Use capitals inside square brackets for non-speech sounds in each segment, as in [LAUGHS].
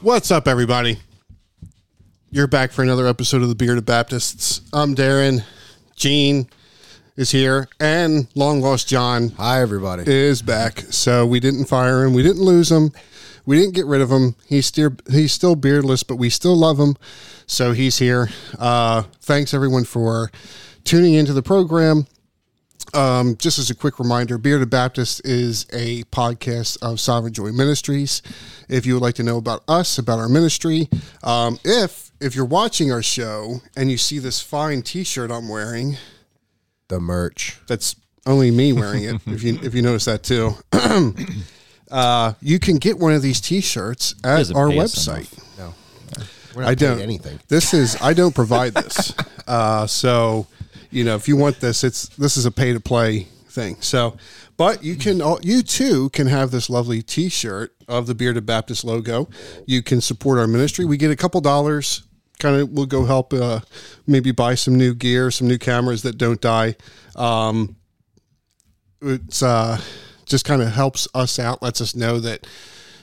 What's up, everybody? You're back for another episode of the Bearded Baptists. I'm Darren. Gene is here, and long lost John Hi, everybody. is back. So we didn't fire him. We didn't lose him. We didn't get rid of him. He's still he's still beardless, but we still love him. So he's here. Uh, thanks everyone for tuning into the program. Um, just as a quick reminder, Bearded Baptist is a podcast of Sovereign Joy Ministries. If you would like to know about us, about our ministry, um, if if you're watching our show and you see this fine T-shirt I'm wearing, the merch. that's only me wearing it. if you if you notice that too, [CLEARS THROAT] uh, you can get one of these T-shirts at our website. No, we're not I don't anything. This is I don't provide this. [LAUGHS] uh, so you know if you want this, it's this is a pay to play thing. So, but you can all you too can have this lovely T-shirt of the Bearded Baptist logo. You can support our ministry. We get a couple dollars. Kind of will go help uh, maybe buy some new gear, some new cameras that don't die. Um, it's uh, just kind of helps us out, lets us know that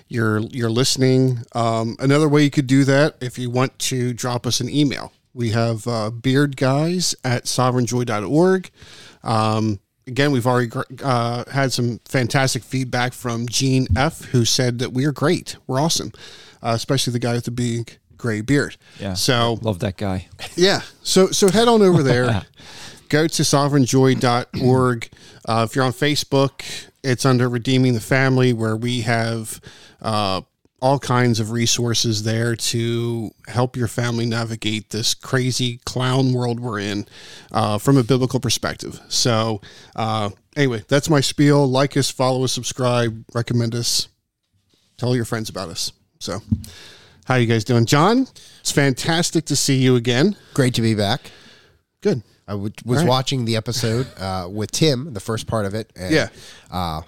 you're you're listening. Um, another way you could do that if you want to drop us an email. We have uh, beardguys at sovereignjoy.org. Um, again, we've already uh, had some fantastic feedback from Gene F, who said that we are great. We're awesome, uh, especially the guy with the big gray beard. Yeah. So Love that guy. [LAUGHS] yeah. So so head on over there. [LAUGHS] Go to sovereignjoy.org. Uh, if you're on Facebook, it's under Redeeming the Family, where we have uh, all kinds of resources there to help your family navigate this crazy clown world we're in uh, from a biblical perspective. So, uh, anyway, that's my spiel. Like us, follow us, subscribe, recommend us, tell your friends about us. So, how you guys doing, John? It's fantastic to see you again. Great to be back. Good. I w- was All right. watching the episode uh, with Tim, the first part of it. And, Yeah. Uh,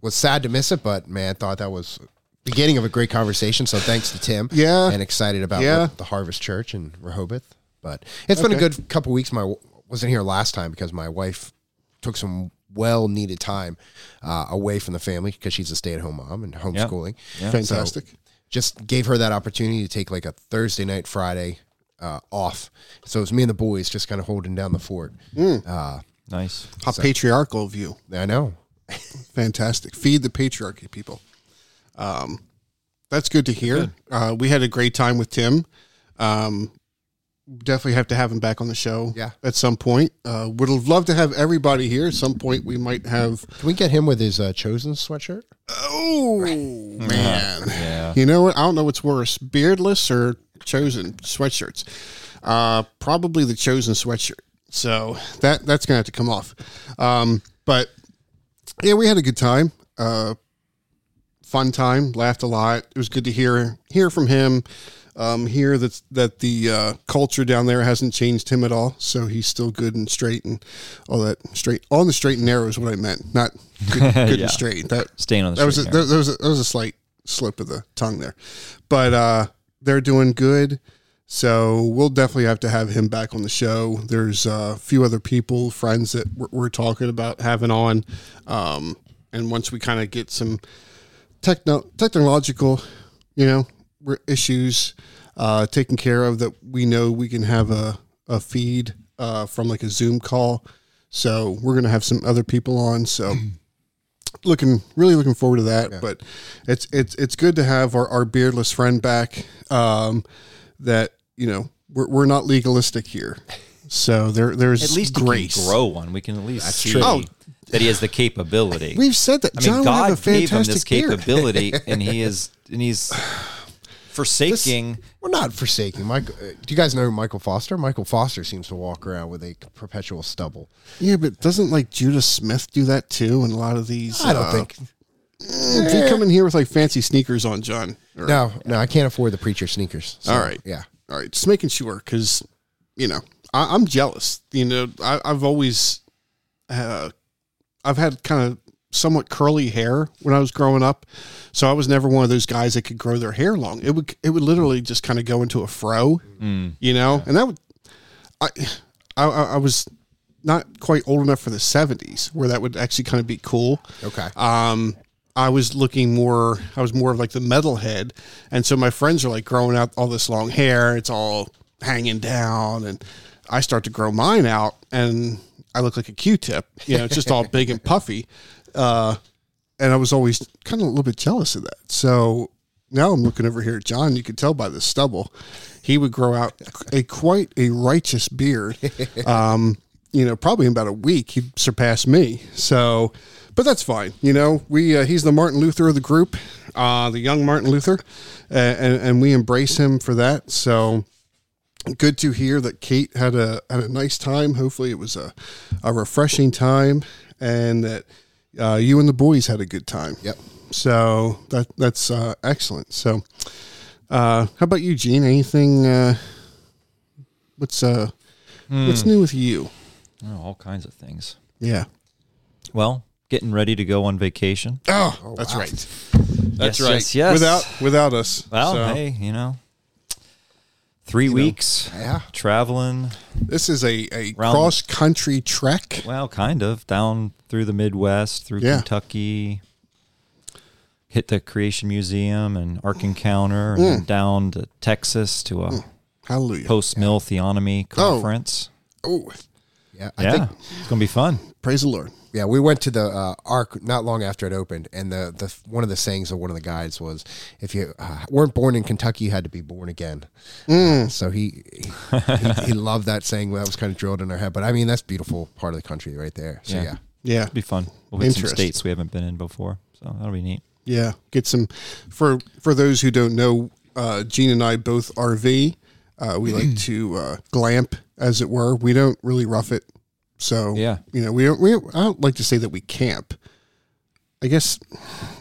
was sad to miss it, but man, thought that was beginning of a great conversation. So thanks to Tim. Yeah. And excited about Yeah. the Harvest Church in Rehoboth. But it's been a good couple weeks. My wasn't here last time because my wife took some well needed time uh, away from the family because she's a stay at home mom and homeschooling. Fantastic. Just gave her that opportunity to take like a Thursday night, Friday uh, off. So it was me and the boys just kind of holding down the fort. Uh, Nice. How patriarchal of you. I know. [LAUGHS] Fantastic. Feed the patriarchy, people. Um, that's good to hear. Uh, we had a great time with Tim. Um, definitely have to have him back on the show Yeah. at some point. Uh, would have loved to have everybody here. At some point, we might have. Can we get him with his uh, chosen sweatshirt? Oh, man. Yeah. You know what? I don't know what's worse beardless or chosen sweatshirts. Uh, probably the chosen sweatshirt. So that that's gonna have to come off. Um, but yeah, we had a good time. Uh, fun time. Laughed a lot. It was good to hear hear from him. Um, hear that that the uh, culture down there hasn't changed him at all. So he's still good and straight and all that straight on the straight and narrow is what I meant. Not good, [LAUGHS] good Yeah. and straight. That Staying on the that was a, that, was a, that was a slight slip of the tongue there, but uh, they're doing good. So we'll definitely have to have him back on the show. There's a few other people, friends that we're, we're talking about having on, um, and once we kind of get some techno technological, you know, issues uh, taken care of, that we know we can have a a feed uh, from like a Zoom call. So we're gonna have some other people on. So [CLEARS THROAT] looking really looking forward to that. But it's it's it's good to have our, our beardless friend back. Um, that you know we're we're not legalistic here. So there there's At least grace. grow one. We can at least see true. Oh. that he has the capability. We've said that I John mean, a God gave him this beard. capability, and he [LAUGHS] is and he's forsaking. We're not forsaking. Michael, uh, do you guys know Michael Foster? Michael Foster seems to walk around with a perpetual stubble. Yeah, but doesn't like Judah Smith do that too? And a lot of these, I don't uh, think. If you come in here with like fancy sneakers on, John. or- No, no, I can't afford the preacher sneakers. So, All right. Yeah. All right, just making sure because you know I, I'm jealous. You know, I, I've always, uh, I've had kind of somewhat curly hair when I was growing up, so I was never one of those guys that could grow their hair long. It would it would literally just kind of go into a fro, you know, and that would I, I I was not quite old enough for the '70s where that would actually kind of be cool. Okay. Um, I was looking more. I was more of like the metalhead, and so my friends are like growing out all this long hair. It's all hanging down, and I start to grow mine out, and I look like a Q-tip. You know, it's just all big and puffy. Uh, and I was always kind of a little bit jealous of that. So now I'm looking over here at John. You can tell by the stubble, he would grow out a quite a righteous beard. [LAUGHS] Um, you know, probably in about a week he'd surpass me. So, but that's fine. You know, we uh, he's the Martin Luther of the group, uh, the young Martin Luther, and and we embrace him for that. So good to hear that Kate had a had a nice time. Hopefully, it was a a refreshing time, and that uh, you and the boys had a good time. Yep. So that that's uh, excellent. So, uh, how about you, Gene? Anything? Uh, what's uh, what's new with you? Oh, all kinds of things. Yeah. Well, getting ready to go on vacation. Oh, that's right. That's Yes, right. yes, yes. Without without us. Well, So, hey, you know, three weeks Yeah. traveling. this is a a cross country trek. Well, kind of down through the Midwest, through Yeah. Kentucky. Hit the Creation Museum and Ark Encounter, and Mm. then down to Texas to a Hallelujah. postmil theonomy conference. Oh, Yeah. I yeah, think it's gonna be fun. praise the Lord. Yeah, we went to the uh, Ark not long after it opened, and the, the one of the sayings of one of the guides was, "If you uh, weren't born in Kentucky, you had to be born again." Uh, so he he, he he loved that saying. That was kind of drilled in our head. But I mean, that's beautiful part of the country right there. So Yeah. yeah, Yeah. It'll be fun. We'll hit some states we haven't been in before, so that'll be neat. Yeah, get some for for those who don't know. Uh, Gene and I both RV. Uh, we like [CLEARS THROAT] to uh, glamp, as it were. We don't really rough it. So Yeah. you know, we. We I don't like to say that we camp. I guess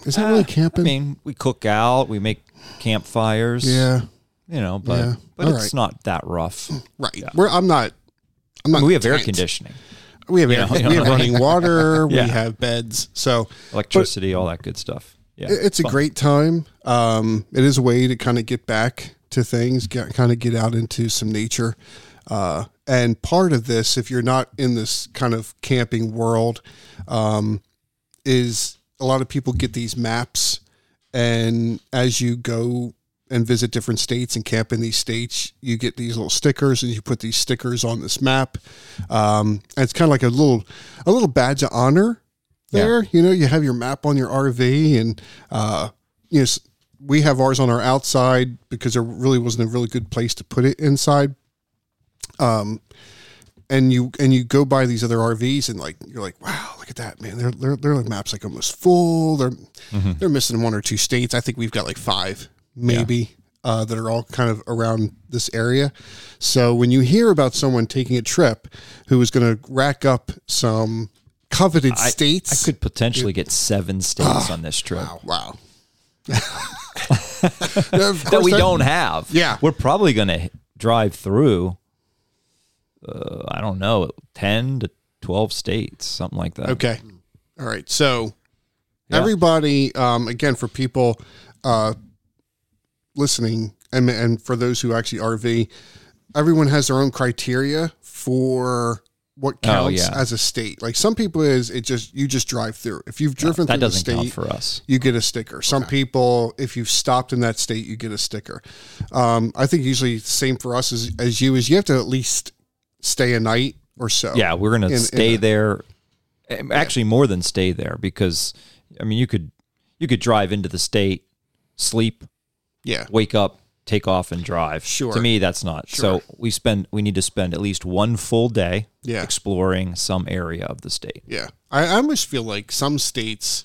is that really Uh, camping? I mean, we cook out, we make campfires. yeah, you know, but Yeah. but All it's right. not that rough. right. We're, I'm not. I'm I not. mean, we have air conditioning, We have air, know, you know we have I running water. [LAUGHS] Yeah. We have beds. So electricity, all that good stuff. Yeah, It- it's a great time. Um, it is a way to kind of get back to things, get, kind of get out into some nature. Uh, and part of this, if you're not in this kind of camping world, um, is a lot of people get these maps, and as you go and visit different states and camp in these states, you get these little stickers, and you put these stickers on this map. Um, and it's kind of like a little a little badge of honor there. You know, you have your map on your RV, and uh, you know, we have ours on our outside because there really wasn't a really good place to put it inside. Um, and you and you go by these other RVs and like you're like, wow, look at that, man. Their their their maps like almost full. They're they're missing one or two states. I think we've got like five, maybe. Uh, that are all kind of around this area. So when you hear about someone taking a trip who is going to rack up some coveted I, states, I could potentially get seven states on this trip Wow. [LAUGHS] that we don't have. Yeah. we're probably gonna drive through. Uh, I don't know, ten to twelve states, something like that. Okay. All right. So Yeah. everybody, um, again, for people uh, listening and, and for those who actually RV, everyone has their own criteria for what Oh, counts yeah. as a state. Like some people is it just you just drive through. If you've driven that through the doesn't state, count for us. you get a sticker. Some people, if you've stopped in that state, you get a sticker. Um, I think usually the same for us as, as you is you have to at least stay a night or so. Yeah, we're gonna In- in stay a- there. Um, Actually, more than stay there because I mean, you could you could drive into the state, sleep, Yeah. wake up, take off, and drive. Sure. To me, that's not. So we spend we need to spend at least one full day Yeah. exploring some area of the state. Yeah. I, I almost feel like some states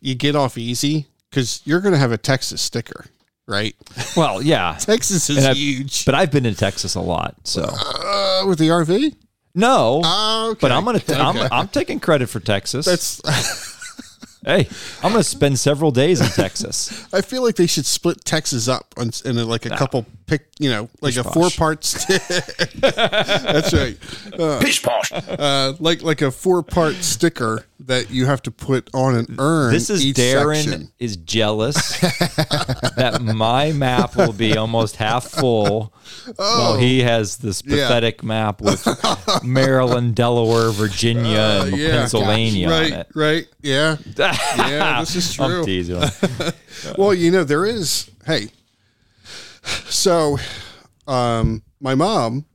you get off easy because you're going to have a Texas sticker, right? Well, yeah, [LAUGHS] Texas is I've- huge. but I've been in Texas a lot, so Uh, with the RV? no. Oh, okay. But I'm gonna t- I'm, Okay. I'm taking credit for Texas. That's. [LAUGHS] [LAUGHS] hey, I'm gonna spend several days in Texas. I feel like they should split Texas up on, in like a couple pick, you know, like a Pish four posh. parts. [LAUGHS] That's right. Pish posh. Uh, like like a four part sticker that you have to put on an urn. This is each Darren section. is jealous [LAUGHS] that my map will be almost half full, while he has this Oh. Yeah. pathetic map with [LAUGHS] Maryland, Delaware, Virginia, and Uh, yeah. Pennsylvania Right, on it. right, yeah, yeah. This is true. I'm teasing. Well, you know, there is. Hey, so um, my mom,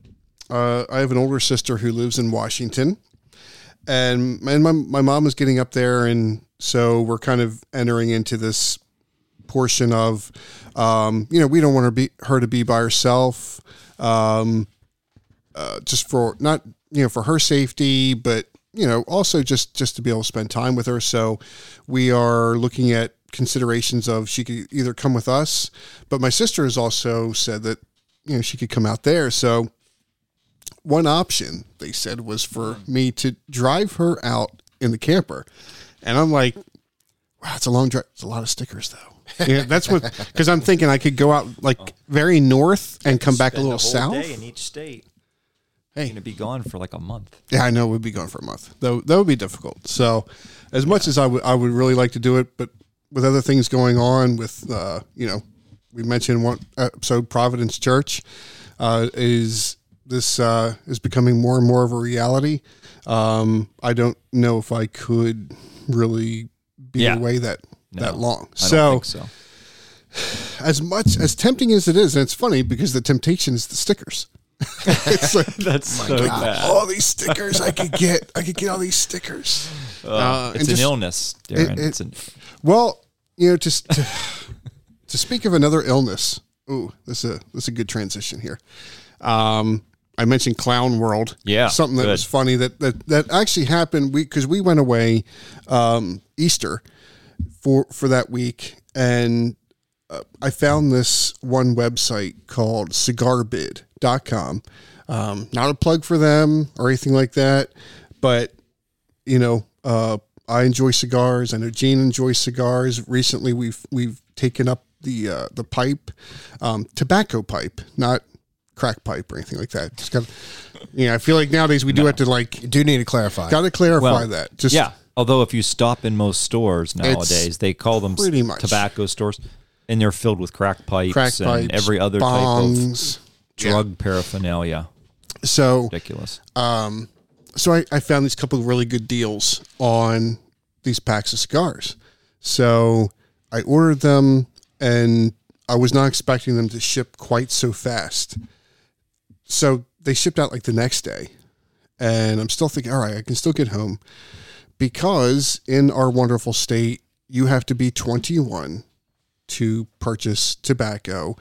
uh, I have an older sister who lives in Washington, and and my my mom is getting up there, and so we're kind of entering into this portion of, um, you know, we don't want her be her to be by herself, um, uh, just for not you know for her safety, but you know also just just to be able to spend time with her. So we are looking at considerations of she could either come with us, but my sister has also said that you know she could come out there. So one option they said was for me to drive her out in the camper, and I'm like, wow, it's a long drive. It's a lot of stickers though. Yeah, that's what because I'm thinking I could go out like very north and come back a little south. in each state. Hey. Gonna be gone for like a month. Yeah, I know we'd be gone for a month. Though that would be difficult. So, as much as I would, I would really like to do it, but with other things going on, with uh, you know, we mentioned one episode, Providence Church, uh, is this uh, is becoming more and more of a reality. Um, I don't know if I could really be Yeah. away that No, that long. I so, don't think so. as much as tempting as it is, and it's funny because the temptation is the stickers. [LAUGHS] it's like [LAUGHS] That's so bad. all these stickers I could get. I could get all these stickers. Uh, it's an just- illness, Darren. it- it's an, Well, you know, just to, to speak of another illness. Ooh, this is a this is a good transition here. Um, I mentioned Clown World. Yeah, something that good. was funny that that that actually happened. We because we went away um, Easter for for that week, and uh, I found this one website called CigarBid.com. Um, not a plug for them or anything like that, but you know, uh, I enjoy cigars. I know Jane enjoys cigars. Recently, we've we've taken up the uh, the pipe, um, tobacco pipe, not crack pipe or anything like that. Just got, you know, I feel like nowadays we do have to like You do need to clarify. got to clarify well, that. Just yeah. Although if you stop in most stores nowadays, they call them pretty much. tobacco stores, and they're filled with crack pipes crack and every other bongs. type of drug paraphernalia. So Ridiculous. So I, I found these couple of really good deals on these packs of cigars. So I ordered them and I was not expecting them to ship quite so fast. So they shipped out like the next day. And I'm still thinking, all right, I can still get home because in our wonderful state, you have to be 21 to purchase tobacco.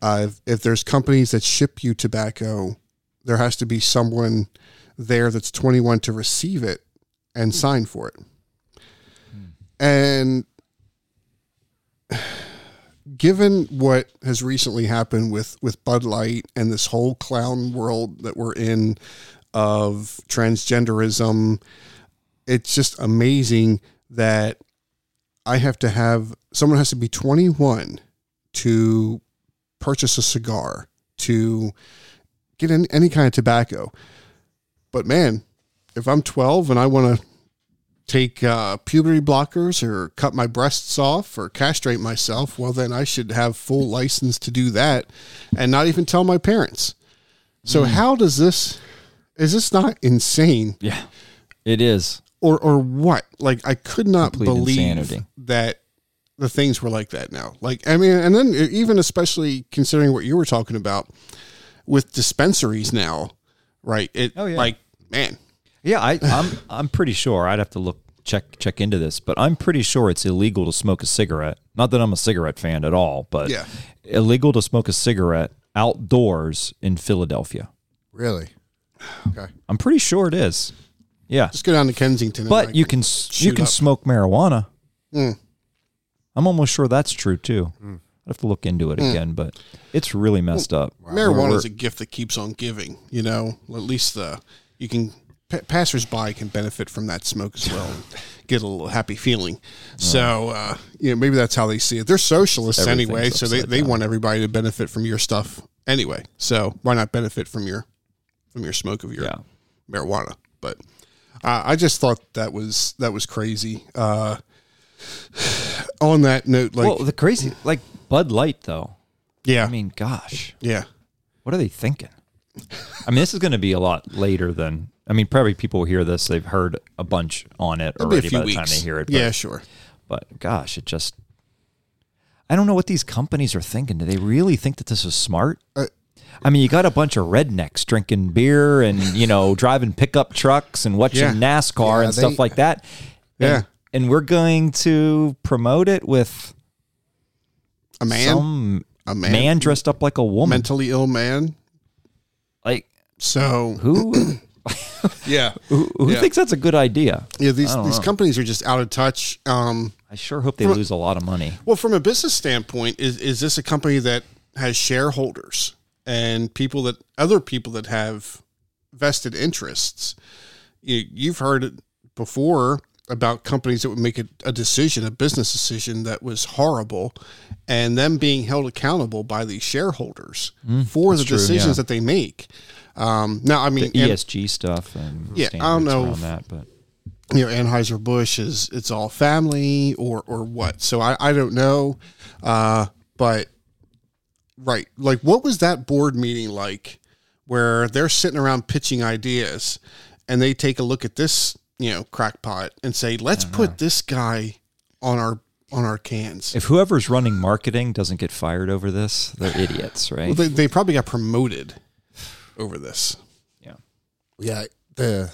Uh, if, if there's companies that ship you tobacco, there has to be someone there that's 21 to receive it and hmm. sign for it. Hmm. And given what has recently happened with with Bud Light and this whole clown world that we're in of transgenderism, it's just amazing that I have to have someone has to be 21 to purchase a cigar to get in any kind of tobacco. But man, if I'm 12 and I want to take uh, puberty blockers or cut my breasts off or castrate myself, well, then I should have full license to do that and not even tell my parents. So how does this? Is this not insane, Yeah, it is. or or what? Like I could not Complete believe insanity. that the things were like that now. Like I mean, and then even especially considering what you were talking about with dispensaries now, right? It Oh, yeah. like man, Yeah, I, I'm I'm pretty sure. I'd have to look check check into this, but I'm pretty sure it's illegal to smoke a cigarette. Not that I'm a cigarette fan at all, but Yeah. illegal to smoke a cigarette outdoors in Philadelphia. Really? Okay. I'm pretty sure it is. Yeah, just go down to Kensington. and, but you can you can up. smoke marijuana. Mm. I'm almost sure that's true too. I have to look into it again, but it's really messed up. marijuana We're- is a gift that keeps on giving. You know, at least the you can pa- passersby can benefit from that smoke as well. and [LAUGHS] Get a little happy feeling. So, uh, you know, maybe that's how they see it. They're socialists anyway, so they, they down. want everybody to benefit from your stuff anyway. So why not benefit from your from your smoke of your Yeah. marijuana? But I I just thought that was that was crazy. Uh, on that note, like well, the crazy like Bud Light though. yeah, I mean, gosh, yeah, what are they thinking? I mean, this is going to be a lot later than. I mean, probably people hear this, they've heard a bunch on it It'll be a already few by the weeks. time they hear it. But, yeah, sure. but gosh, it just. I don't know what these companies are thinking. Do they really think that this is smart? Uh, I mean, you got a bunch of rednecks drinking beer and you know [LAUGHS] driving pickup trucks and watching Yeah. NASCAR Yeah, and stuff like that. Yeah. And, we're going to promote it with A man, a man, man, dressed up like a woman. mentally ill man. like So who? [COUGHS] [LAUGHS] yeah, Who, who Yeah. thinks that's a good idea? yeah. These these know. companies are just out of touch. Um, I sure hope they lose a lot of money. Well, from a business standpoint, is is this a company that has shareholders and people that other people that have vested interests? You, you've heard it before about companies that would make a, a decision, a business decision that was horrible, and them being held accountable by these shareholders for the Mm, true, decisions yeah. that they make. Um, now, I mean, The and- ESG stuff and Yeah, I don't know if- that, but you know Anheuser Busch is it's all family or or what. So I I don't know, uh, but right, like what was that board meeting like, where they're sitting around pitching ideas, and they take a look at this you know crackpot and say let's uh-huh. put this guy on our on our cans. if whoever's running marketing doesn't get fired over this, they're [SIGHS] idiots, right? well, they, they probably got promoted over this. yeah. Yeah, the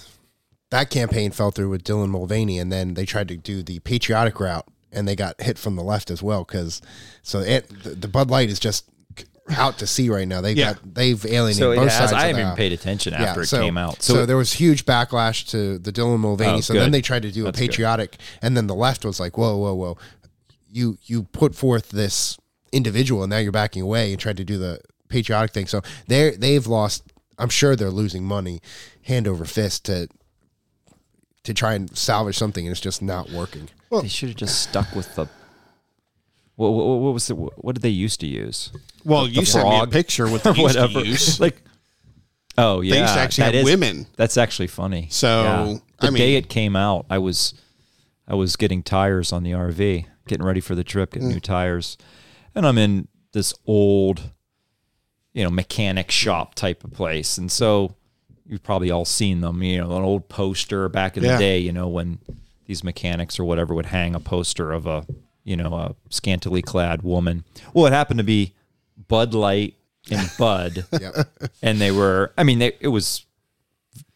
that campaign fell through with Dylan Mulvaney, and then they tried to do the patriotic route, and they got hit from the left as well. Because so it the, the Bud Light is just [LAUGHS] out to sea right now. They Yeah. got they've alienated So both has, sides. I haven't even aisle. paid attention Yeah, after it came out. So, So, there was huge backlash to the Dylan Mulvaney. Oh, so then they tried to do That's a good. patriotic, and then the left was like, "Whoa, whoa, whoa! You you put forth this individual, and now you're backing away and tried to do the patriotic thing." So they they've lost. I'm sure they're losing money, hand over fist to to try and salvage something, and it's just not working. they should have just stuck with the. What, what, what was it? What did they used to use? Well, you sent me a picture with [LAUGHS] the used to use. [LAUGHS] like, oh yeah, They used to actually that have is- women. That's actually funny. So, the I day it came out, I was, I was getting tires on the RV, getting ready for the trip, getting Mm. new tires, and I'm in this old, you know, mechanic shop type of place, and so you've probably all seen them. You know, an old poster back in Yeah. the day. You know, when these mechanics or whatever would hang a poster of a, you know, a scantily clad woman. Well, it happened to be Bud Light and [LAUGHS] Bud Yep. and they were i mean they, it was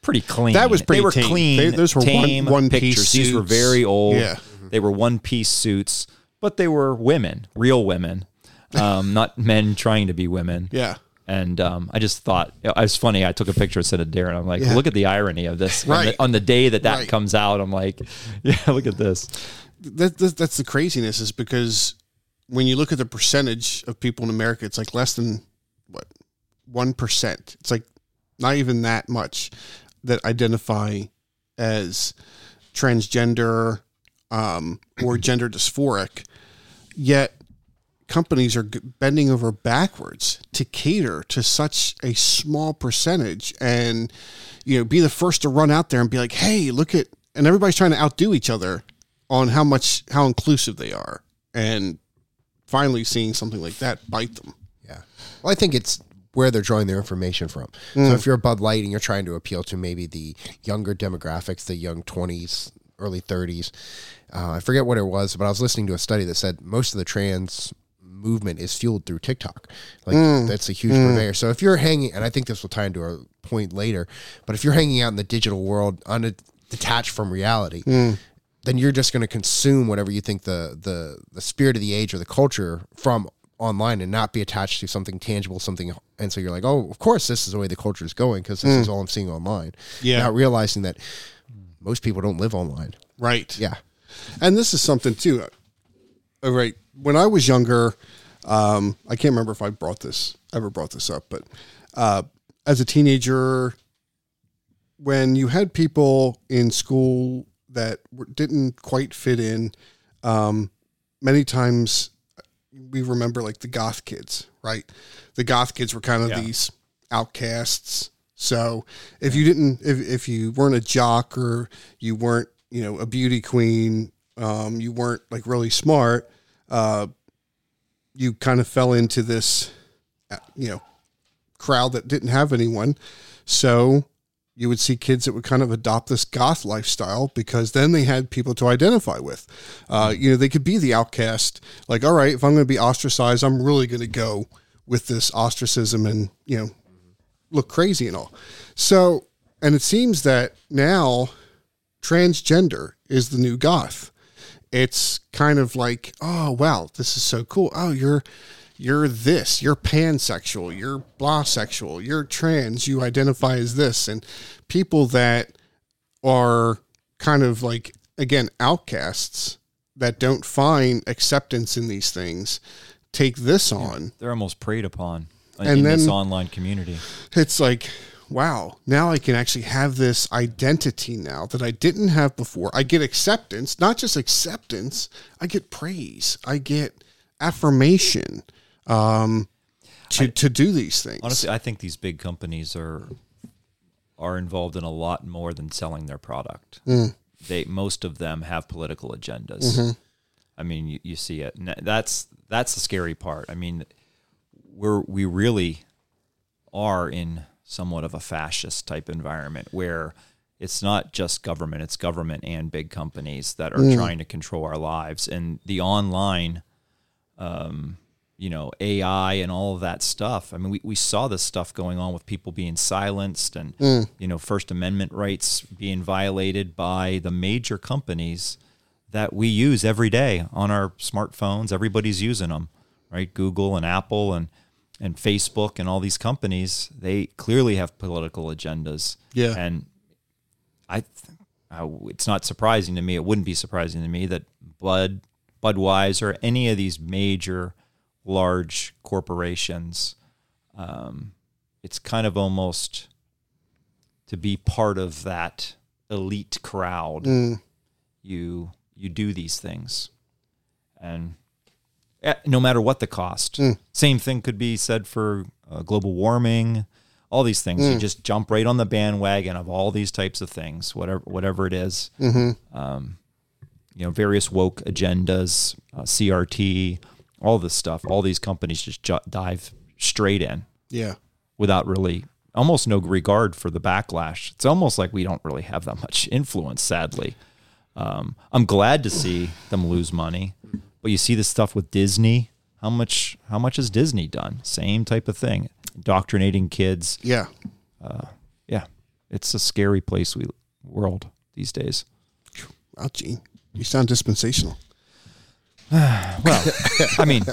pretty clean That was pretty they were tame. clean They- those were one- tame one-piece pictures these were very old Yeah. they were one piece suits but they were women real women um, not [LAUGHS] men trying to be women Yeah. and um, I just thought it was funny. I took a picture and sent it to Darren. I'm like, Yeah. look at the irony of this. On, Right. the, on the day that that Right. comes out, I'm like, [LAUGHS] yeah, look at this. That, that that's the craziness is because when you look at the percentage of people in America, it's like less than what one percent. It's like not even that much that identify as transgender um, or gender dysphoric. Yet companies are bending over backwards to cater to such a small percentage, and you know, be the first to run out there and be like, "Hey, look at," and everybody's trying to outdo each other on how much how inclusive they are, and finally seeing something like that bite them. Yeah. Well, I think it's where they're drawing their information from. So mm. if you're a Bud Light and you're trying to appeal to maybe the younger demographics, the young 20s, early 30s, uh, I forget what it was, but I was listening to a study that said most of the trans movement is fueled through TikTok. Like mm. that's a huge mm. purveyor. So if you're hanging, and I think this will tie into our point later, but if you're hanging out in the digital world, un- detached from reality, then you're just going to consume whatever you think the the the spirit of the age or the culture from online and not be attached to something tangible something and so you're like oh of course this is the way the culture is going because this is all i'm seeing online Yeah. not realizing that most people don't live online Right. yeah And this is something too. Uh, right. When I was younger, um, I can't remember if I brought this ever brought this up, but uh, as a teenager, when you had people in school that didn't quite fit in, um, many times we remember like the goth kids, right? The goth kids were kind of Yeah. these outcasts So if you didn't, if, if you weren't a jock or you weren't, you know, a beauty queen, um, you weren't like really smart, uh, you kind of fell into this, uh, you know, crowd that didn't have anyone. So you would see kids that would kind of adopt this goth lifestyle because then they had people to identify with. Uh, you know, they could be the outcast. Like, all right, if I'm going to be ostracized, I'm really going to go with this ostracism and you know look crazy and all. So, and it seems that now transgender is the new goth. It's kind of like, oh wow, this is so cool. Oh, you're you're this, you're pansexual, you're blah sexual, you're trans, you identify as this. And people that are kind of like again outcasts that don't find acceptance in these things take this on. They're almost preyed upon And in this online community. It's like, wow, now I can actually have this identity now that I didn't have before. I get acceptance, not just acceptance, I get praise, I get affirmation um, to, to do these things. Honestly, I think these big companies are are involved in a lot more than selling their product. Mm. They most of them have political agendas. Mm-hmm. I mean, you, you see it. That's that's the scary part. I mean, we're we really are in somewhat of a fascist type environment where it's not just government, it's government and big companies that are mm. trying to control our lives. And the online um, you know, AI and all of that stuff. I mean, we, we saw this stuff going on with people being silenced and, mm. you know, First Amendment rights being violated by the major companies that we use every day on our smartphones. Everybody's using them, right? Google and Apple and, and Facebook and all these companies, they clearly have political agendas. Yeah. And I, I, it's not surprising to me. It wouldn't be surprising to me that Bud, Budweiser, any of these major, large corporations, um, it's kind of almost to be part of that elite crowd. You you do these things, and eh, no matter what the cost. Same thing could be said for uh, global warming. All these things, you just jump right on the bandwagon of all these types of things, whatever whatever it is. Um, you know, various woke agendas, uh, CRT, all this stuff. All these companies just ju- dive straight in yeah. without really almost no regard for the backlash. It's almost like we don't really have that much influence, sadly. Um, I'm glad to see them lose money, but you see this stuff with Disney. How much? How much has Disney done? Same type of thing, indoctrinating kids. Yeah. Yeah, it's a scary place we world these days. Gene, you sound dispensational. [SIGHS] Well, I mean,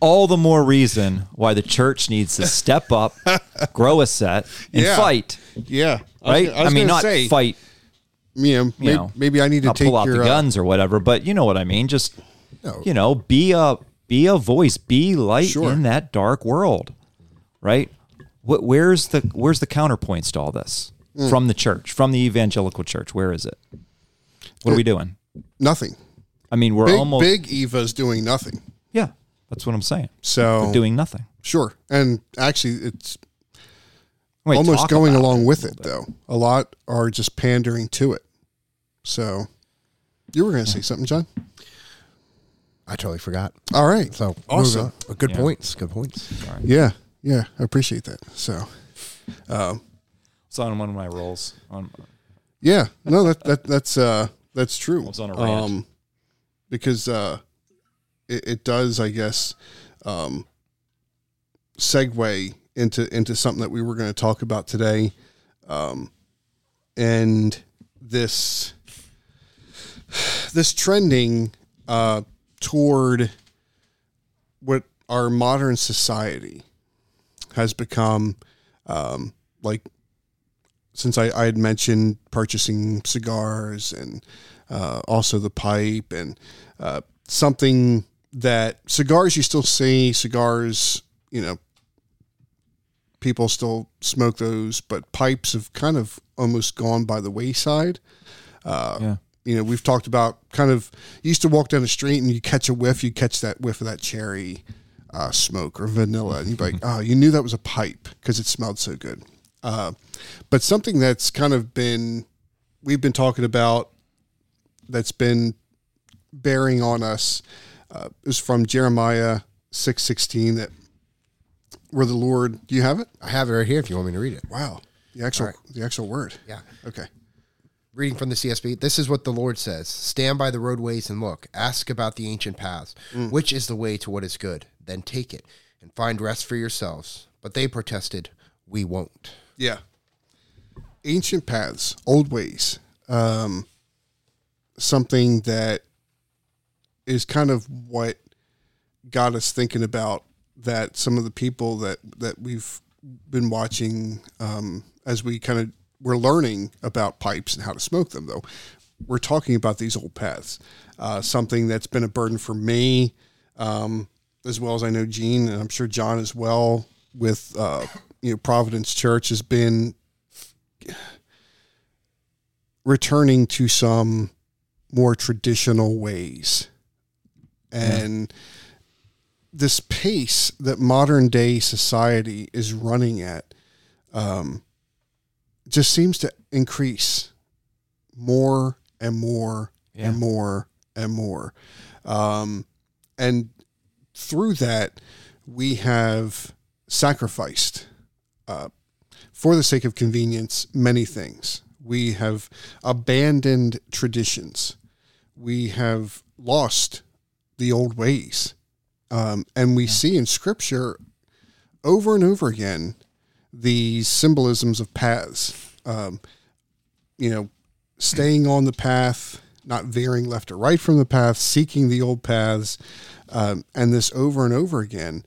all the more reason why the church needs to step up, grow a set, and Yeah. fight. Yeah. Right? I, was mean, gonna not say, fight You know, maybe, know, maybe I need to take pull out your the uh, guns or whatever, but you know what I mean. Just No. you know, be a be a voice, be light Sure. in that dark world, right? What, where's the where's the counterpoints to all this Hmm. from the church, from the evangelical church? Where is it? What are we doing? nothing. I mean, we're Big, almost big Eva's doing nothing. yeah. That's what I'm saying. So Doing nothing. sure, and actually, it's Wait, almost going along a with it bit. though. A lot are just pandering to it. So you were going to say something, John? I totally forgot. All right. So Awesome. Good Yeah. points. Good points. Yeah, yeah, I appreciate that. So It's on one of my rolls. On yeah, no, that that that's uh that's true. It's on a rant. Um, because uh, it, it does, I guess, um, segue into into something that we were going to talk about today, um, and this this trending uh, toward what our modern society has become, um, like since I, I had mentioned purchasing cigars and uh, also the pipe and uh, something that cigars you still see cigars you know people still smoke those but pipes have kind of almost gone by the wayside yeah. you know we've talked about kind of you used to walk down the street and you catch a whiff you catch that whiff of that cherry uh, smoke or vanilla, and you'd be like, [LAUGHS] oh, you knew that was a pipe because it smelled so good. Uh, but something that's kind of been we've been talking about that's been bearing on us uh, is from Jeremiah six sixteen that where the Lord. Do you have it? I have it right here if you want me to read it. Wow, the actual right. the actual word. Yeah. Okay. Reading from the CSB, this is what the Lord says Stand by the roadways and look. Ask about the ancient paths. Which is the way to what is good? Then take it and find rest for yourselves. But they protested, We won't. Yeah. Ancient paths, old ways. Um, something that is kind of what got us thinking about that some of the people that, that we've been watching um, as we kind of we're learning about pipes and how to smoke them though. We're talking about these old paths uh, something that's been a burden for me um, as well as i know gene and i'm sure john as well with uh, you know providence church has been returning to some more traditional ways and this pace that modern day society is running at um, just seems to increase more and more Yeah. and more and more. Um, and through that we have sacrificed uh, for the sake of convenience many things. We have abandoned traditions. We have lost the old ways. Um, and we see in scripture over and over again these symbolisms of paths. Um, you know staying on the path not veering left or right from the path seeking the old paths um, and this over and over again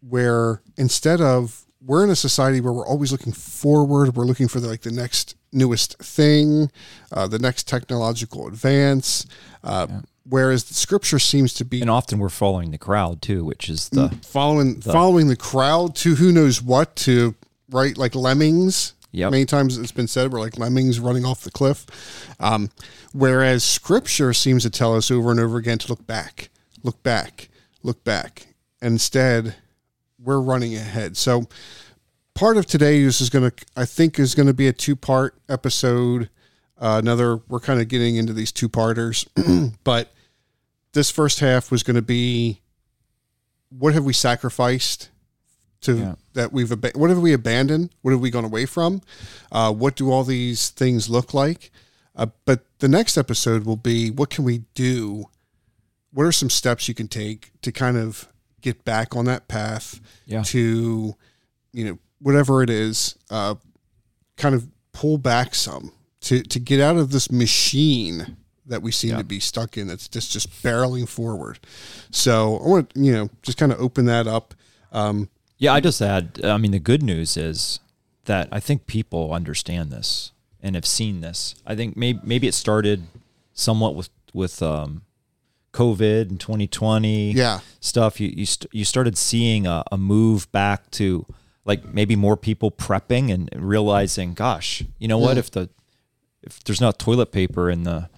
where instead of we're in a society where we're always looking forward. We're looking for the, like the next newest thing uh, the next technological advance uh, whereas the scripture seems to be And often we're following the crowd too, which is the following following the crowd to who knows what to right? Like lemmings. Yep. many times it's been said we're like lemmings running off the cliff. Um, whereas scripture seems to tell us over and over again to look back look back look back. And instead we're running ahead. So part of today is, is going to i think is going to be a two part episode. Uh, another we're kind of getting into these two parters [CLEARS THROAT] but this first half was going to be what have we sacrificed to Yeah. that we've ab- what have we abandoned? What have we gone away from? Uh, what do all these things look like? Uh, but the next episode will be what can we do? What are some steps you can take to kind of get back on that path Yeah. to you know whatever it is uh, kind of pull back some to to get out of this machine that we seem Yeah. to be stuck in that's just just barreling forward so i want to you know just kind of open that up um, Yeah, I just add. I mean, the good news is that I think people understand this and have seen this. I think maybe maybe it started somewhat with with um, COVID and 2020 Yeah. stuff. You you, st- you started seeing a, a move back to like maybe more people prepping and realizing, gosh, you know what? If the if there's not toilet paper in the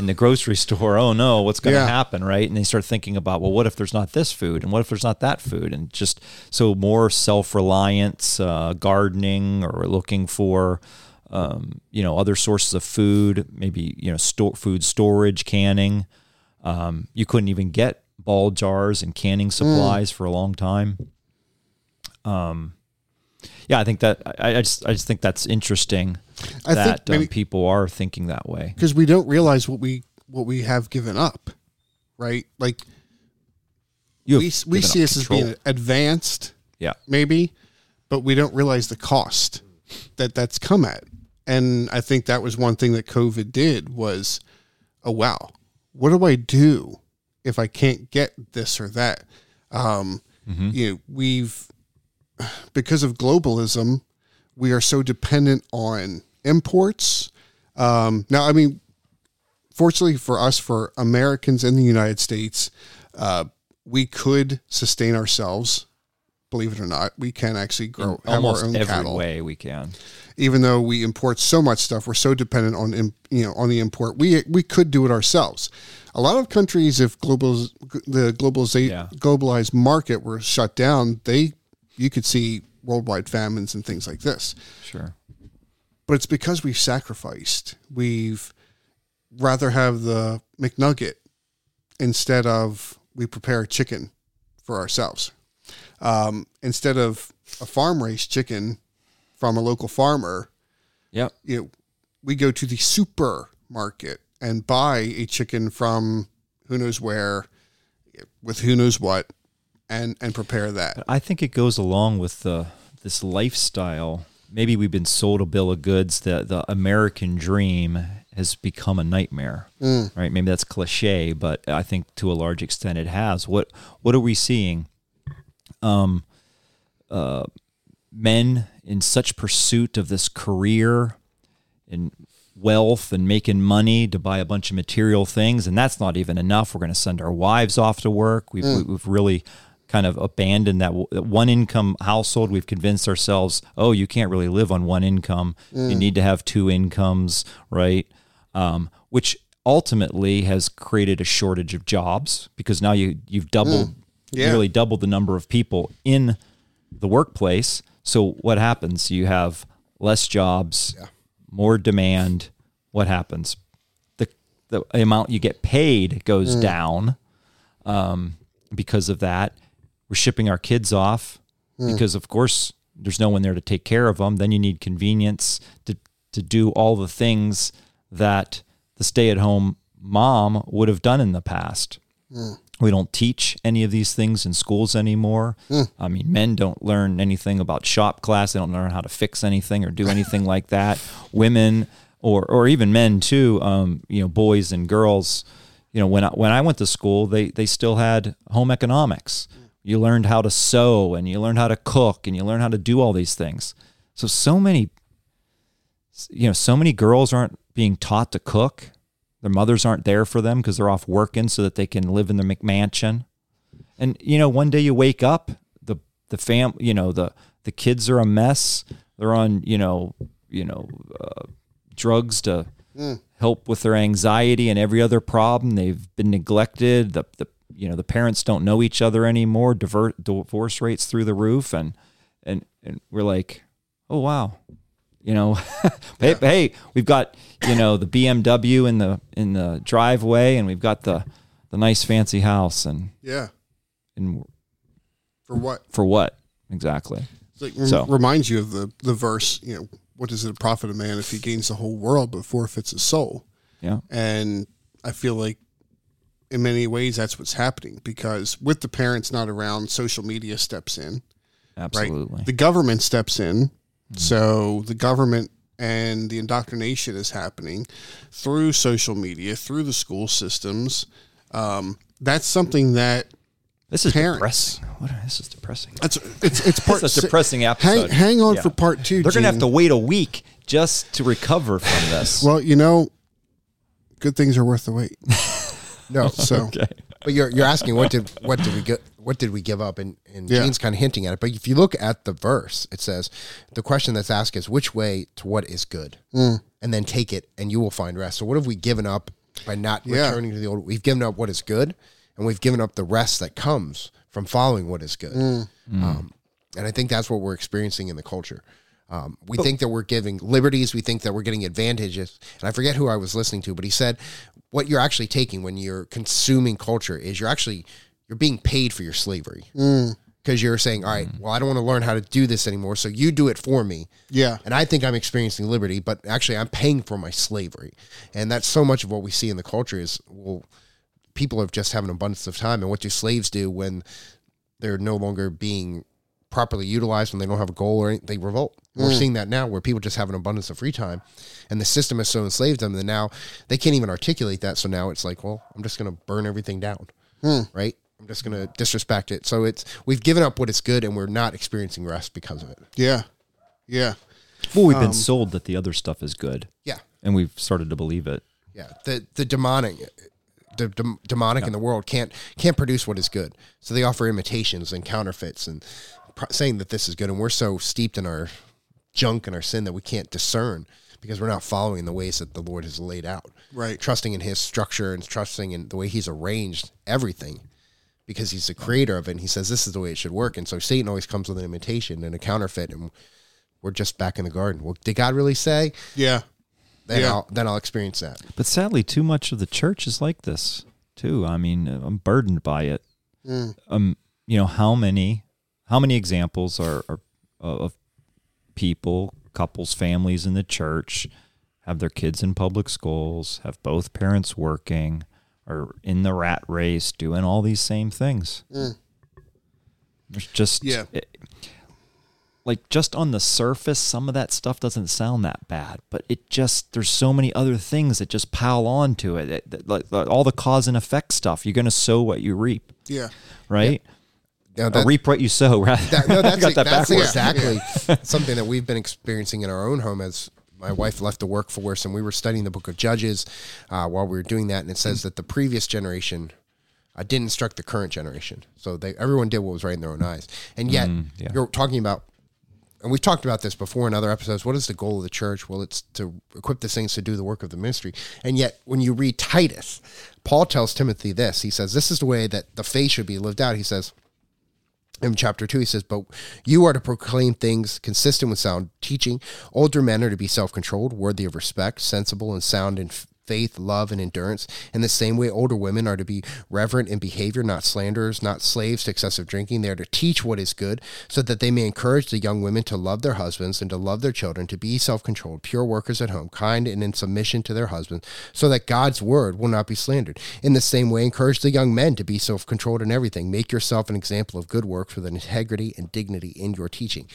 in the grocery [LAUGHS] store, oh no, what's going to Yeah. happen, right? And they start thinking about, well, what if there's not this food, and what if there's not that food, and just so more self reliance, uh, gardening, or looking for, um, you know, other sources of food, maybe you know, store food storage, canning. Um, you couldn't even get ball jars and canning supplies for a long time. Um, yeah, I think that I, I just I just think that's interesting I that maybe- um, people are thinking that way. because we don't realize what we what we have given up right like You we, we see us as being advanced yeah, maybe, but we don't realize the cost that that's come at. And I think that was one thing that COVID did was, oh wow, what do I do if I can't get this or that? Um, You know, we've because of globalism, we are so dependent on imports. Um, now, I mean, fortunately for us, for Americans in the United States, uh, we could sustain ourselves believe it or not, we can actually grow In have our own every cattle. way we can. Even though we import so much stuff, we're so dependent on you know on the import. We we could do it ourselves. A lot of countries, if global the globaliza- Yeah. globalized market were shut down, they you could see worldwide famines and things like this. Sure. But it's because we've sacrificed. We've rather have the McNugget instead of we prepare chicken for ourselves. Um, instead of a farm raised chicken from a local farmer, Yep. you know, we go to the supermarket and buy a chicken from who knows where with who knows what and and prepare that. I think it goes along with the this lifestyle. Maybe we've been sold a bill of goods that the American dream has become a nightmare. Right? Maybe that's cliche, but I think to a large extent it has. What what are we seeing? Um uh men in such pursuit of this career and wealth and making money to buy a bunch of material things and that's not even enough. We're going to send our wives off to work. We've, we've really kind of abandoned that that one income household. We've convinced ourselves oh you can't really live on one income. You need to have two incomes right? Um, which ultimately has created a shortage of jobs because now you you've doubled Yeah. nearly doubled the number of people in the workplace. So what happens? You have less jobs more demand. What happens? The the amount you get paid goes mm. down um, because of that. We're shipping our kids off mm. because of course there's no one there to take care of them then you need convenience to to do all the things that the stay-at-home mom would have done in the past mm. We don't teach any of these things in schools anymore. I mean, men don't learn anything about shop class. They don't learn how to fix anything or do [LAUGHS] anything like that. Women, or or even men too. Um, you know, boys and girls. You know, when I, when I went to school, they they still had home economics. You learned how to sew, and you learned how to cook, and you learned how to do all these things. So so many, you know, so many girls aren't being taught to cook. Their mothers aren't there for them because they're off working so that they can live in their McMansion. And you know, one day you wake up, the the fam, you know, the the kids are a mess. They're on, you know, you know, uh, drugs to help with their anxiety and every other problem. They've been neglected. The the you know the parents don't know each other anymore. Divert, divorce rates through the roof, and and and we're like, oh wow, you know, [LAUGHS] hey, hey, we've got you know the BMW in the in the driveway, and we've got the the nice fancy house, and Yeah. and For what? for what exactly? Like, So- reminds you of the the verse, you know, what does it profit a man if he gains the whole world but forfeits his soul? Yeah, And I feel like in many ways that's what's happening because with the parents not around, social media steps in, absolutely. right? The government steps in. So the government and the indoctrination is happening through social media, through the school systems. Um, that's something that This is parents. depressing. What, this is depressing. that's it's it's part [LAUGHS] It's a depressing Hang, episode. hang on Yeah. for part two. They're gonna have to wait a week just to recover from this. [LAUGHS] Well, you know, good things are worth the wait. [LAUGHS] No, So okay. But you're you're asking what did what did we get what did we give up and and Yeah. Gene's kind of hinting at it. But if you look at the verse, it says the question that's asked is which way to what is good, Mm. and then take it and you will find rest. So what have we given up by not Yeah. returning to the old? We've given up what is good, and we've given up the rest that comes from following what is good. Mm. Um, and I think that's what we're experiencing in the culture. Um, we think that we're giving liberties. We think that we're getting advantages. And I forget who I was listening to, but he said, "What you're actually taking when you're consuming culture is you're actually you're being paid for your slavery mm. because you're saying, all right, mm. well, I don't want to learn how to do this anymore, so you do it for me." yeah, And I think I'm experiencing liberty, but actually I'm paying for my slavery. And that's so much of what we see in the culture is well, people are just having an abundance of time. And what do slaves do when they're no longer being properly utilized, when they don't have a goal or anything? They revolt. We're mm. seeing that now where people just have an abundance of free time and the system has so enslaved them that now they can't even articulate that. So now it's like, well, I'm just going to burn everything down. Hmm. Right. I'm just going to disrespect it. So it's, we've given up what is good and we're not experiencing rest because of it. yeah, yeah. Well, we've been um, sold that the other stuff is good, Yeah. and we've started to believe it. Yeah, the the demonic, the dem- demonic in the world can't can't produce what is good. So they offer imitations and counterfeits and pro- saying that this is good, and we're so steeped in our junk and our sin that we can't discern because we're not following the ways that the Lord has laid out. Right. Trusting in His structure and trusting in the way He's arranged everything because He's the creator of it. And He says this is the way it should work. And so Satan always comes with an imitation and a counterfeit, and we're just back in the garden. Well, did God really say? Yeah. Then Yeah. I'll then I'll experience that. But sadly, too much of the church is like this too. I mean, I'm burdened by it. Um, you know how many how many examples are, are of people, couples, families in the church have their kids in public schools, have both parents working, are in the rat race, doing all these same things. Mm. There's just Yeah. it- like just on the surface, some of that stuff doesn't sound that bad, but it just there's so many other things that just pile on to it. It- that- like, like all the cause and effect stuff. You're gonna sow what you reap, Yeah. right? Now, Or that- reap what you sow. [LAUGHS] Right? That, no, [LAUGHS] that's, got that that's backwards. exactly [LAUGHS] something that we've been experiencing in our own home as my wife left the workforce and we were studying the book of Judges uh, while we were doing that. And it says that the previous generation uh, didn't instruct the current generation. So they, everyone did what was right in their own eyes. And yet, yeah. you're talking about, and we've talked about this before in other episodes. What is the goal of the church? Well, it's to equip the saints to do the work of the ministry. And yet, when you read Titus, Paul tells Timothy this. He says, This is the way that the faith should be lived out. He says, in chapter 2 he says but you are to proclaim things consistent with sound teaching. Older men are to be self-controlled worthy of respect sensible and sound in faith love and endurance. In the same way older women are to be reverent in behavior not slanderers not slaves to excessive drinking. They are to teach what is good so that they may encourage the young women to love their husbands and to love their children to be self-controlled pure workers at home kind and in submission to their husbands so that god's word will not be slandered. In the same way encourage the young men to be self-controlled in everything. Make yourself an example of good works with integrity and dignity in your teaching.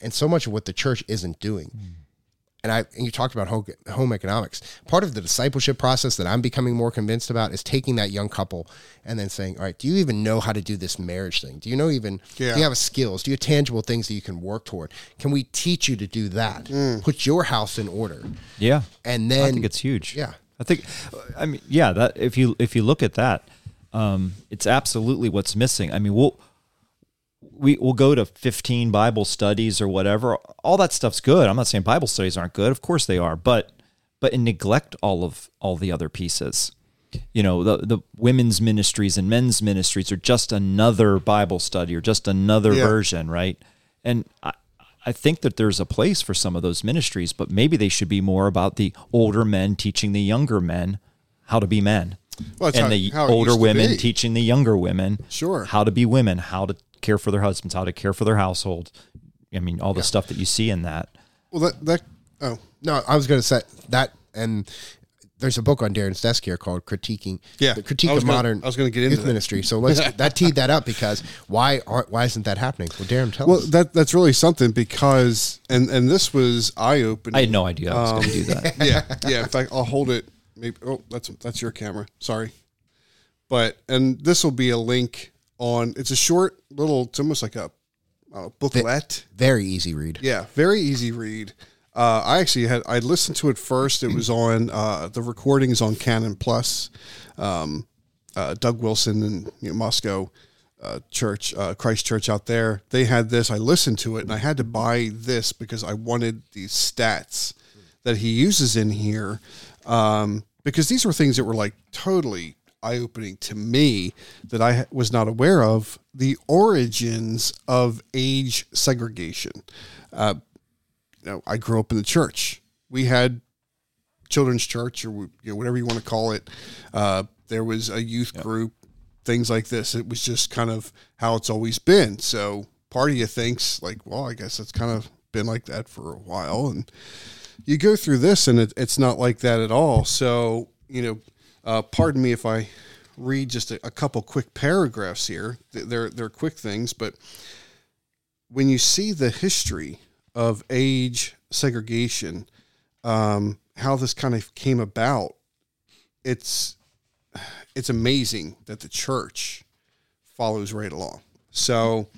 And so much of what the church isn't doing hmm. And I and you talked about home, home economics. Part of the discipleship process that I'm becoming more convinced about is taking that young couple and then saying, "All right, do you even know how to do this marriage thing? Do you know even Yeah. do you have skills? Do you have tangible things that you can work toward? Can we teach you to do that? Put your house in order." Yeah, And then I think it's huge. Yeah. I think, I mean, yeah. That if you if you look at that, um, it's absolutely what's missing. I mean, we'll we we'll go to fifteen Bible studies or whatever. All that stuff's good. I'm not saying Bible studies aren't good. Of course they are, but but and neglect all of all the other pieces. You know, the the women's ministries and men's ministries are just another Bible study or just another Yeah. version, right? And I, I think that there's a place for some of those ministries, but maybe they should be more about the older men teaching the younger men how to be men, Well, and how- the how older women teaching the younger women Sure. how to be women, how to care for their husbands, how to care for their household. I mean, all the stuff that you see in that. Well, that that oh No, I was going to say that, and there's a book on Darren's desk here called "Critiquing." Yeah, the critique of gonna- modern. I was gonna get into youth that. ministry. So let's [LAUGHS] that teed that up because why aren't why isn't that happening? Well, Darren, tell well us. that that's really something because and and this was eye opening. I had no idea I was going to do that. Um, [LAUGHS] yeah, yeah. In fact, I'll hold it. Maybe. Oh, that's that's your camera. Sorry, but and this will be a link on. It's a short little. It's almost like a, uh booklet. Very easy read. Yeah, very easy read. Uh, I actually had I listened to it first. It was [CLEARS THROAT] on uh, the recordings on Canon Plus. Um, uh, Doug Wilson in you know, Moscow uh, Church, uh, Christ Church out there. They had this. I listened to it and I had to buy this because I wanted these stats that he uses in here um, because these were things that were like totally eye opening to me that I was not aware of. The origins of age segregation. Uh, you know, I grew up in the church. We had children's church or you know, whatever you want to call it. Uh, there was a youth group, things like this. It was just kind of how it's always been. So part of you thinks like, well, I guess it's kind of been like that for a while. And you go through this and it, it's not like that at all. So, you know, uh, pardon me if I read just a, a couple quick paragraphs here. They're, they're quick things, but when you see the history of age segregation, um, how this kind of came about, it's it's amazing that the church follows right along. So,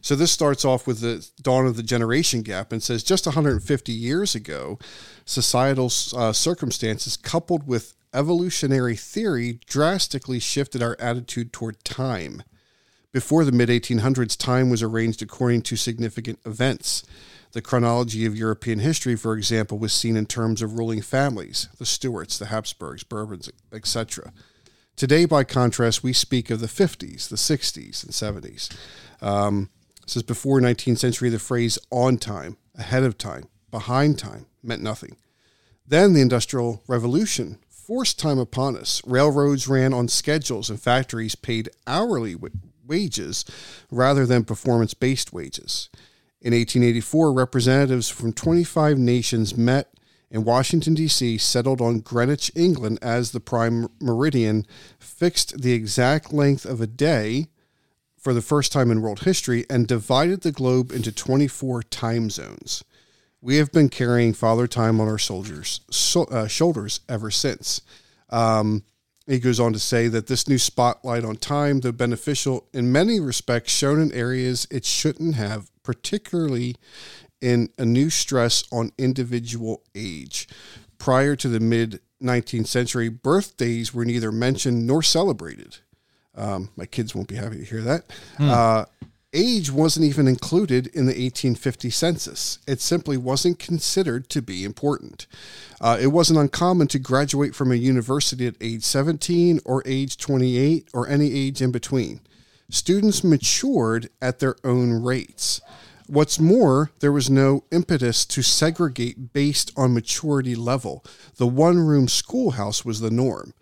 so this starts off with the dawn of the generation gap and says just 150 years ago, societal uh, circumstances coupled with evolutionary theory drastically shifted our attitude toward time. Before the mid 1800s, time was arranged according to significant events. The chronology of European history, for example, was seen in terms of ruling families the Stuarts, the Habsburgs, Bourbons, etc. Today, by contrast, we speak of the 50s, the 60s, and 70s. Um, says before 19th century, the phrase on time, ahead of time, behind time meant nothing. Then the Industrial Revolution forced time upon us. Railroads ran on schedules and factories paid hourly wages rather than performance based wages. In 1884, representatives from 25 nations met in Washington, D.C., settled on Greenwich, England as the prime meridian, fixed the exact length of a day for the first time in world history, and divided the globe into 24 time zones. We have been carrying Father Time on our soldiers' so, uh, shoulders ever since. Um, he goes on to say that this new spotlight on time, though beneficial in many respects, shown in areas it shouldn't have, particularly in a new stress on individual age. Prior to the mid 19th century, birthdays were neither mentioned nor celebrated. Um, my kids won't be happy to hear that. Hmm. Uh, age wasn't even included in the 1850 census. It simply wasn't considered to be important. Uh, it wasn't uncommon to graduate from a university at age 17 or age 28 or any age in between. Students matured at their own rates. What's more, there was no impetus to segregate based on maturity level. The one room schoolhouse was the norm.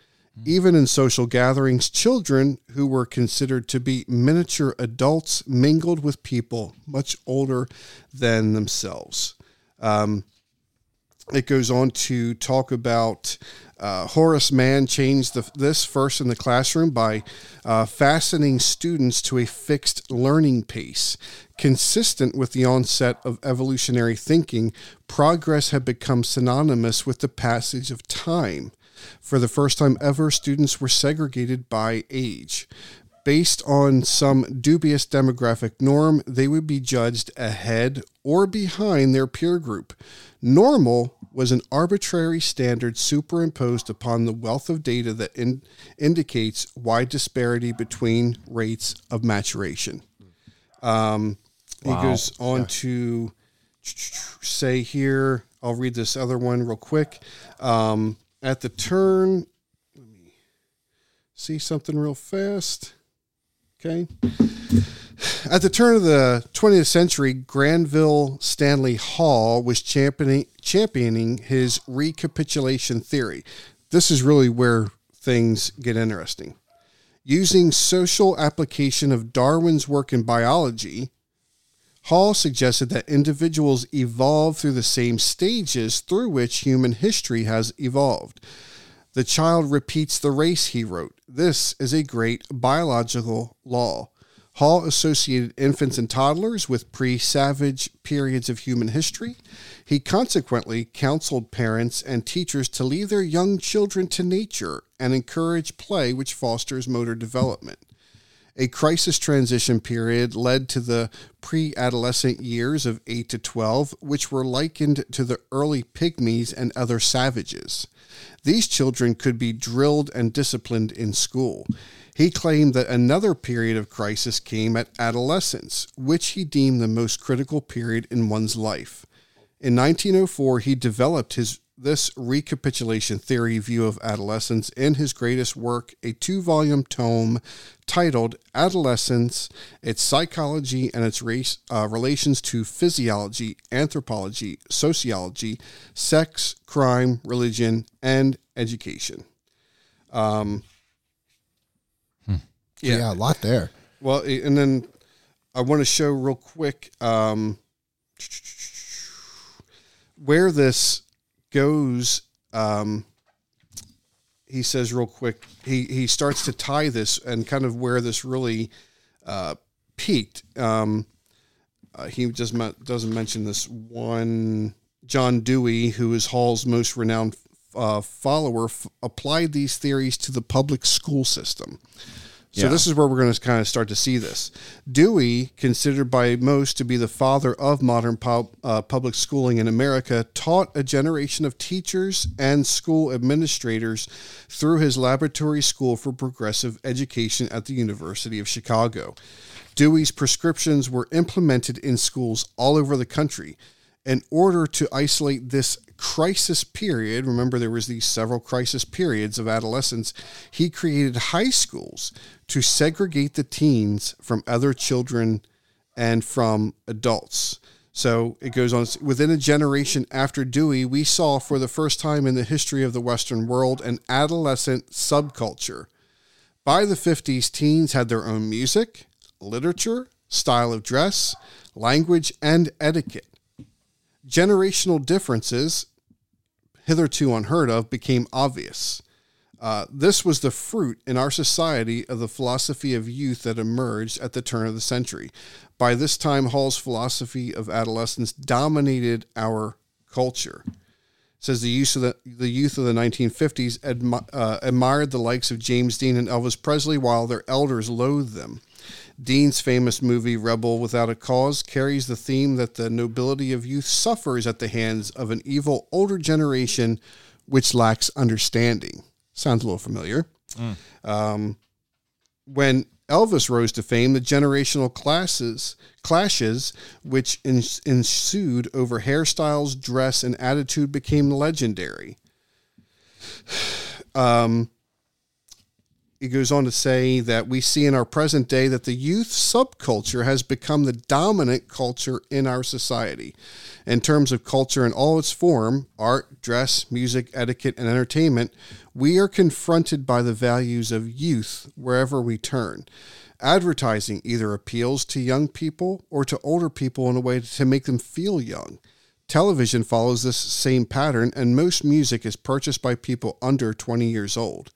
Even in social gatherings, children who were considered to be miniature adults mingled with people much older than themselves. Um, it goes on to talk about uh, Horace Mann changed the, this first in the classroom by uh, fastening students to a fixed learning pace. Consistent with the onset of evolutionary thinking, progress had become synonymous with the passage of time. For the first time ever, students were segregated by age. Based on some dubious demographic norm, they would be judged ahead or behind their peer group. Normal was an arbitrary standard superimposed upon the wealth of data that in, indicates wide disparity between rates of maturation. Um, wow. He goes on yeah. to say here, I'll read this other one real quick. Um, at the turn, let me see something real fast. Okay. At the turn of the 20th century, Granville Stanley Hall was championing, championing his recapitulation theory. This is really where things get interesting. Using social application of Darwin's work in biology, Hall suggested that individuals evolve through the same stages through which human history has evolved. The child repeats the race, he wrote. This is a great biological law. Hall associated infants and toddlers with pre savage periods of human history. He consequently counseled parents and teachers to leave their young children to nature and encourage play, which fosters motor development. A crisis transition period led to the pre adolescent years of 8 to 12, which were likened to the early pygmies and other savages. These children could be drilled and disciplined in school. He claimed that another period of crisis came at adolescence, which he deemed the most critical period in one's life. In 1904, he developed his this recapitulation theory view of adolescence in his greatest work, a two volume tome titled Adolescence Its Psychology and Its Race, uh, Relations to Physiology, Anthropology, Sociology, Sex, Crime, Religion, and Education. Um, hmm. yeah. yeah, a lot there. Well, and then I want to show real quick um, where this goes um, he says real quick he he starts to tie this and kind of where this really uh, peaked. Um, uh, he just doesn't mention this one john dewey who is hall's most renowned uh, follower f- applied these theories to the public school system So Yeah. this is where we're going to kind of start to see this. Dewey, considered by most to be the father of modern pub, uh, public schooling in America, taught a generation of teachers and school administrators through his laboratory school for progressive education at the University of Chicago. Dewey's prescriptions were implemented in schools all over the country. In order to isolate this crisis period, remember there was these several crisis periods of adolescence, he created high schools to segregate the teens from other children and from adults. So it goes on within a generation after Dewey, we saw for the first time in the history of the Western world an adolescent subculture. By the 50s, teens had their own music, literature, style of dress, language, and etiquette. Generational differences, hitherto unheard of, became obvious. Uh, this was the fruit in our society of the philosophy of youth that emerged at the turn of the century. By this time, Hall's philosophy of adolescence dominated our culture says the use of the, the youth of the 1950s admi- uh, admired the likes of James Dean and Elvis Presley while their elders loathed them. Dean's famous movie Rebel Without a Cause carries the theme that the nobility of youth suffers at the hands of an evil older generation which lacks understanding. Sounds a little familiar. Um, when Elvis rose to fame, the generational classes clashes which ensued over hairstyles, dress, and attitude became legendary. [SIGHS] Um, he goes on to say that we see in our present day that the youth subculture has become the dominant culture in our society. In terms of culture in all its form art, dress, music, etiquette, and entertainment we are confronted by the values of youth wherever we turn. Advertising either appeals to young people or to older people in a way to make them feel young. Television follows this same pattern, and most music is purchased by people under 20 years old.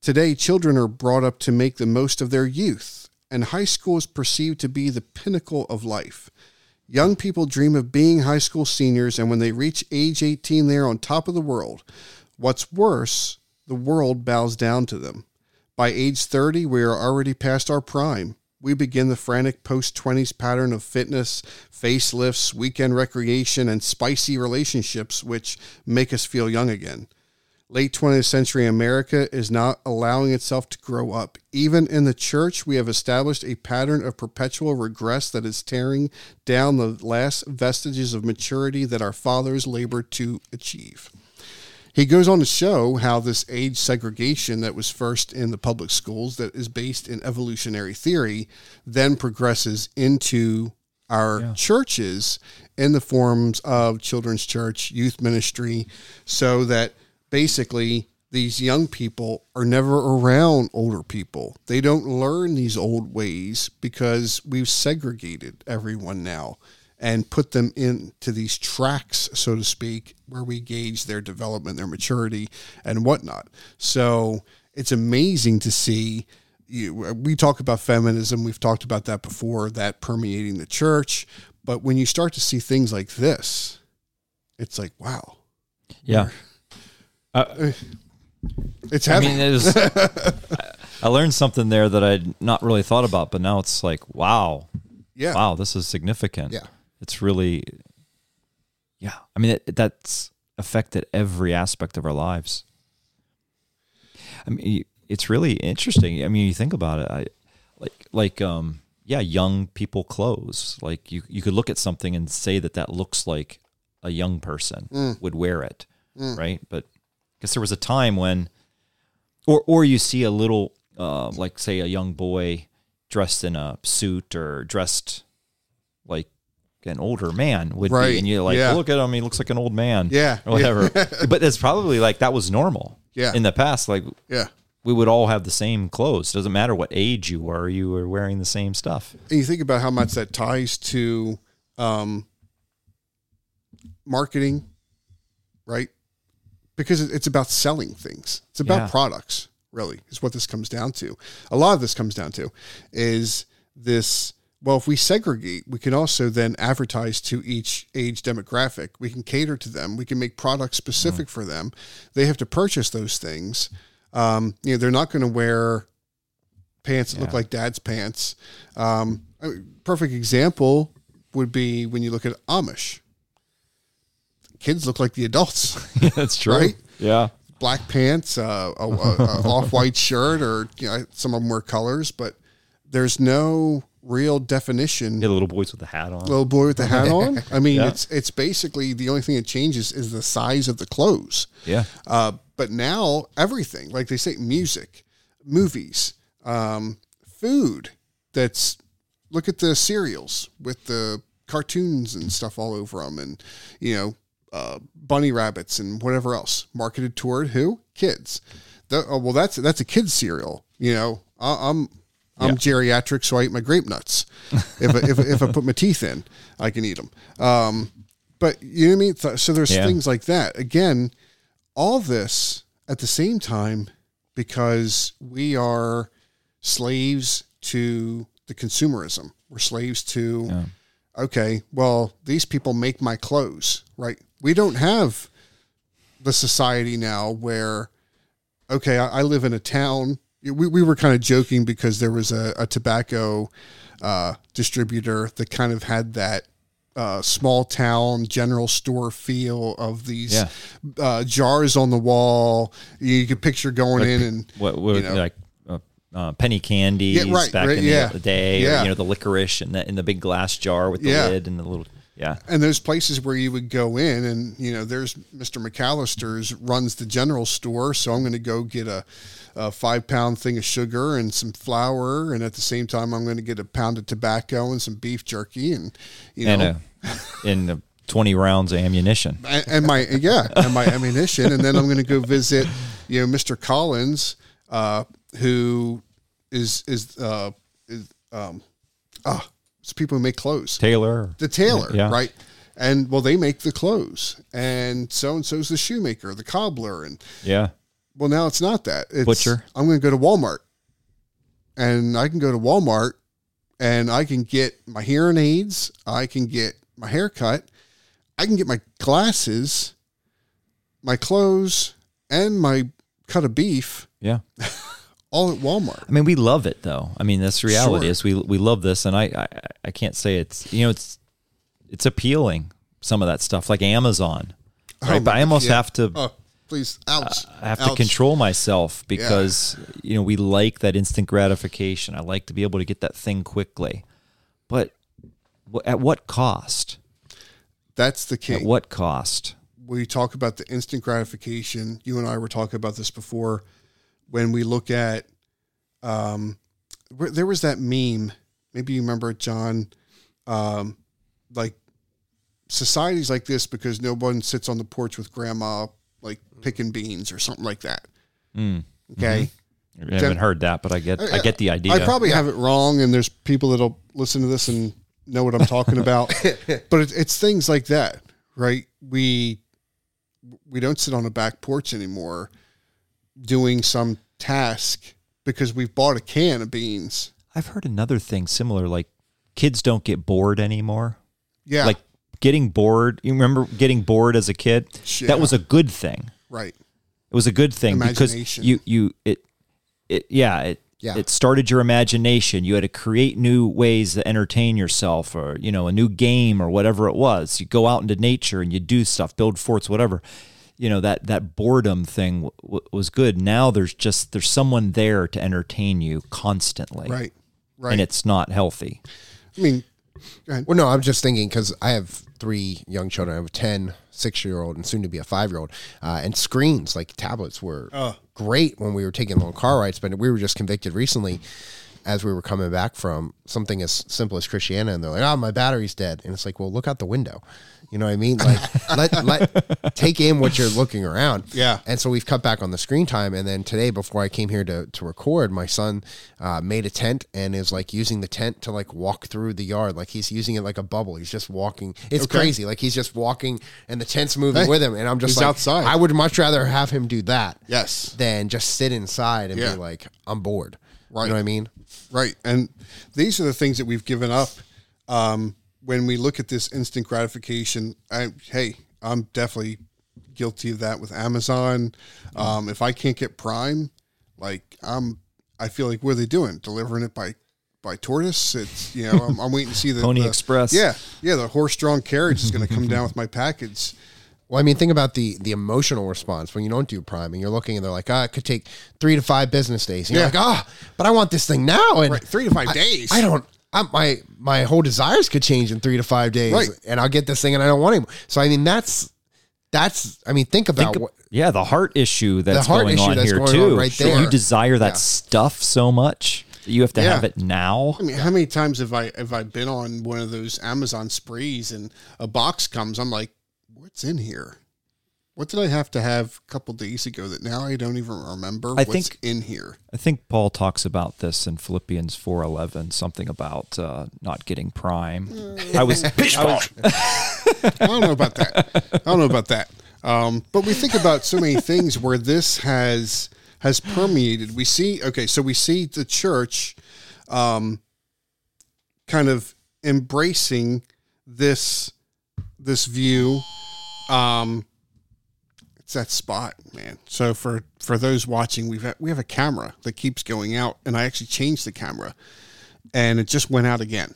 Today, children are brought up to make the most of their youth, and high school is perceived to be the pinnacle of life. Young people dream of being high school seniors, and when they reach age 18, they are on top of the world. What's worse, the world bows down to them. By age 30, we are already past our prime. We begin the frantic post 20s pattern of fitness, facelifts, weekend recreation, and spicy relationships which make us feel young again. Late 20th century America is not allowing itself to grow up. Even in the church, we have established a pattern of perpetual regress that is tearing down the last vestiges of maturity that our fathers labored to achieve. He goes on to show how this age segregation that was first in the public schools, that is based in evolutionary theory, then progresses into our churches in the forms of children's church, youth ministry, so that basically these young people are never around older people. They don't learn these old ways because we've segregated everyone now and put them into these tracks, so to speak, where we gauge their development, their maturity, and whatnot. So it's amazing to see. You, we talk about feminism. We've talked about that before. That permeating the church, but when you start to see things like this, it's like wow, Yeah. Uh, [SIGHS] it's I heavy. mean, it was, [LAUGHS] I learned something there that I'd not really thought about, but now it's like, wow, yeah, wow, this is significant. Yeah. It's really, yeah. I mean, it, that's affected every aspect of our lives. I mean, it's really interesting. I mean, you think about it, I like, like, um, yeah, young people clothes. Like you, you could look at something and say that that looks like a young person would wear it, right? But because there was a time when, or or you see a little, uh, like say a young boy dressed in a suit or dressed an older man would Right, be, and you're like, yeah. look at him, he looks like an old man, Yeah, or whatever. [LAUGHS] but it's probably like that was normal, Yeah. in the past. Like yeah. we would all have the same clothes. Doesn't matter what age you were, you were wearing the same stuff. And you think about how much that ties to um, marketing, right? Because it's about selling things. It's about Yeah. products, really, is what this comes down to. A lot of this comes down to is this. Well, if we segregate, we can also then advertise to each age demographic. We can cater to them. We can make products specific for them. They have to purchase those things. Um, you know, they're not going to wear pants that look like dad's pants. Um, I mean, perfect example would be when you look at Amish. Kids look like the adults. [LAUGHS] That's true. Right? Yeah. Black pants, uh, a, a, a [LAUGHS] off-white shirt, or you know, some of them wear colors, but there's no real definition. Yeah, the little boys with the hat on. Little boy with the hat on. [LAUGHS] I mean, Yeah. it's it's basically the only thing that changes is the size of the clothes. yeah. Uh, but now everything, like they say, music, movies, um, food. That's look at the cereals with the cartoons and stuff all over them, and you know, uh, bunny rabbits and whatever else marketed toward who kids. The, oh, well, that's that's a kid's cereal. You know, I, I'm I'm Yeah. geriatric, so I eat my grape nuts. if, I, if, if I put my teeth in, I can eat them. Um, but you know what I mean. So- there's Yeah. things like that. Again, all this at the same time because we are slaves to the consumerism. We're slaves to, okay, well, these people make my clothes, right? We don't have the society now where, okay, I, I live in a town. We, we were kind of joking because there was a, a tobacco uh, distributor that kind of had that uh, small town general store feel of these Yeah. uh, jars on the wall. You could picture going in and What, what you know. like uh, uh, penny candies Yeah, right, back right, in yeah. the day, Yeah. or you know the licorice and the in the big glass jar with the lid and the little yeah. and there's places where you would go in and you know there's mr mcallister's runs the general store so i'm going to go get a, a five pound thing of sugar and some flour and at the same time i'm going to get a pound of tobacco and some beef jerky and you know and a, and uh, twenty rounds of ammunition. and, and my yeah and my ammunition and then i'm going to go visit you know mr collins uh who is is uh is um ah it's people who make clothes Taylor, the tailor, Yeah. right? And well, they make the clothes, and so and so's the shoemaker, the cobbler, and yeah, well, now it's not that. It's, Butcher. I'm going to go to Walmart, and I can go to Walmart, and I can get my hearing aids, I can get my haircut, I can get my glasses, my clothes, and my cut of beef yeah. [LAUGHS] all at Walmart. I mean, we love it though. I mean, that's the reality Sure. is we we love this, and I, I I can't say it's you know it's it's appealing some of that stuff like Amazon, oh, right? Oh, but I almost yeah. have to Oh, please, ouch! I have to control myself because you know we like that instant gratification. I like to be able to get that thing quickly, but at what cost? That's the key. At what cost? we talk about the instant gratification. You and I were talking about this before. When we look at, um, there was that meme. Maybe you remember it, John. Um, like societies like this because no one sits on the porch with grandma like picking beans or something like that. Mm. Okay, I haven't heard that, but I get I get the idea. I probably have it wrong, and there's people that'll listen to this and know what I'm talking about. [LAUGHS] but it, it's things like that, right? We we don't sit on a back porch anymore doing some task because we've bought a can of beans. I've heard another thing similar, like kids don't get bored anymore. Yeah, Like getting bored. You remember getting bored as a kid? Yeah. That was a good thing. right. It was a good thing because you you it it yeah it Yeah. it started your imagination. You had to create new ways to entertain yourself, or you know a new game or whatever it was. You go out into nature and you do stuff, build forts, whatever. You know that that boredom thing w- w- was good. Now there's just there's someone there to entertain you constantly, Right. Right. and it's not healthy. I mean. Well, no, I'm just thinking because I have three young children. I have a 10, six year old, and soon to be a five year old. Uh, and screens like tablets were great when we were taking long car rides, but we were just convicted recently as we were coming back from something as simple as Christiana, and they're like, "Oh, my battery's dead," and it's like, "Well, look out the window." You know what I mean? Like, [LAUGHS] let let take in what you're looking around. Yeah. And so we've cut back on the screen time. And then today, before I came here to, to record, my son uh, made a tent and is like using the tent to like walk through the yard. Like he's using it like a bubble. He's just walking. It's Okay. crazy. Like he's just walking and the tent's moving Hey, with him. And I'm just like, outside. I would much rather have him do that Yes. than just sit inside and Yeah. be like, I'm bored. Right. You know what I mean? Right. And these are the things that we've given up. Um, when we look at this instant gratification, I, hey, I'm definitely guilty of that with Amazon. Um, if I can't get Prime, like I'm I feel like what are they doing? Delivering it by by tortoise? It's you know I'm, I'm waiting to see the [LAUGHS] Pony the- Express. Yeah, yeah. The horse-drawn carriage is going to come down with my package. Well, I mean, think about the the emotional response when you don't do Prime and you're looking and they're like, ah, it could take three to five business days. And you're Yeah. like, ah, but I want this thing now. And Right, three to five days. I don't. I, my my whole desires could change in three to five days, Right. and I'll get this thing, and I don't want it. So I mean, that's that's. I mean, think about Think what. yeah, the heart issue that's heart going issue on that's here going too. on right that there. You desire that Yeah. stuff so much that you have to Yeah. have it now. I mean, how many times have I have I been on one of those Amazon sprees and a box comes? I'm like, what's in here? What did I have to have a couple days ago that now I don't even remember I what's think- in here? I think Paul talks about this in Philippians four eleven, something about uh, not getting prime. I was, [LAUGHS] I was I don't know about that. I don't know about that. Um, but we think about so many things where this has has permeated. We see okay, so we see the church um, kind of embracing this this view. Um, it's that spot, man. So for for those watching, we've we have a camera that keeps going out, and I actually changed the camera, and it just went out again.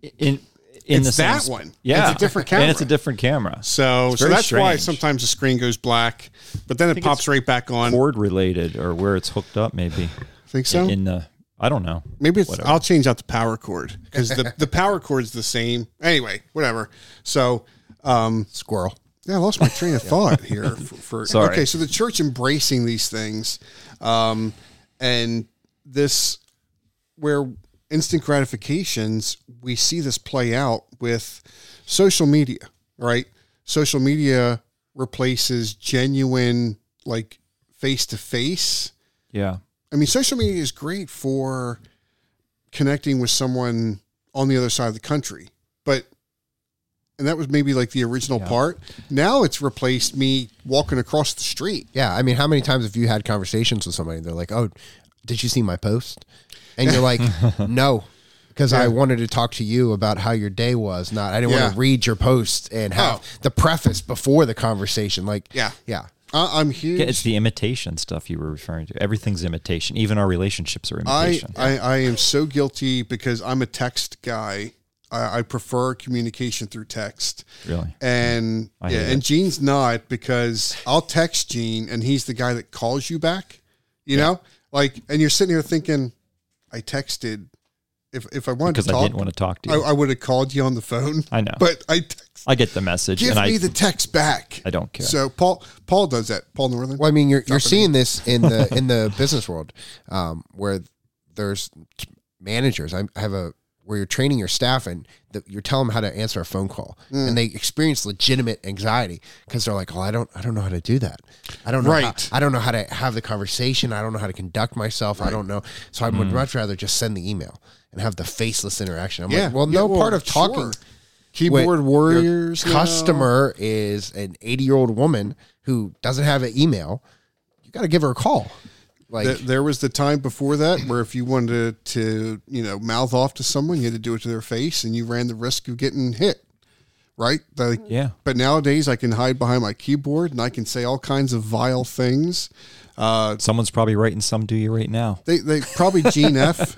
in in It's the that same- one. Yeah, It's a different and it's a camera. different camera. So, so very that's why sometimes the screen goes black, but then it pops right back on. Cord related or where it's hooked up, maybe. Think so? In, in the I don't know. Maybe it's. whatever. I'll change out the power cord because the the power cord's the same. Anyway, whatever. So, um, Squirrel. Yeah, I lost my train of thought [LAUGHS] here. For, for Sorry. okay, so the church embracing these things, um, and this where instant gratifications, we see this play out with social media, right? Social media replaces genuine, like face to face. Yeah. I mean, social media is great for connecting with someone on the other side of the country, and that was maybe like the original Yeah. part. Now it's replaced me walking across the street. Yeah, I mean, how many times have you had conversations with somebody? They're like, "Oh, did you see my post?" And you're like, [LAUGHS] "No." Because I wanted to talk to you about how your day was. Not, I didn't want to read your post and have Oh. the preface before the conversation. Like, Yeah. yeah, I, I'm huge. Yeah, It's the imitation stuff you were referring to. Everything's imitation. Even our relationships are I, imitation. I I am so guilty because I'm a text guy. I, I prefer communication through text. really. And I yeah, and Gene's not because I'll text Gene and he's the guy that calls you back. You know, like, and you're sitting here thinking, I texted. If if I wanted Because to I talk, didn't want to talk to you. I would have called you on the phone. I know. but I text, I get the message give and I me the text back. I don't care. So Paul Paul does that. Paul Northern. Well, I mean, you're you're seeing this in the in the [LAUGHS] business world, um, where there's managers. I have a where you're training your staff and the, you're telling them how to answer a phone call, Mm. and they experience legitimate anxiety because they're like, "Oh, I don't, I don't know how to do that. I don't know. Right. How, I don't know how to have the conversation. I don't know how to conduct myself. I don't know. So I Mm. would much rather just send the email and have the faceless interaction. I'm Yeah. like, well, Yeah, no well, part of sure. talking Keyboard warriors. customer is an 80 year old woman who doesn't have an email, you got to give her a call. Like, Th- there was the time before that where if you wanted to, you know, mouth off to someone, you had to do it to their face, and you ran the risk of getting hit. Right? Like, Yeah. But nowadays, I can hide behind my keyboard and I can say all kinds of vile things. Uh, Someone's probably writing some to you right now. they, they probably Gene F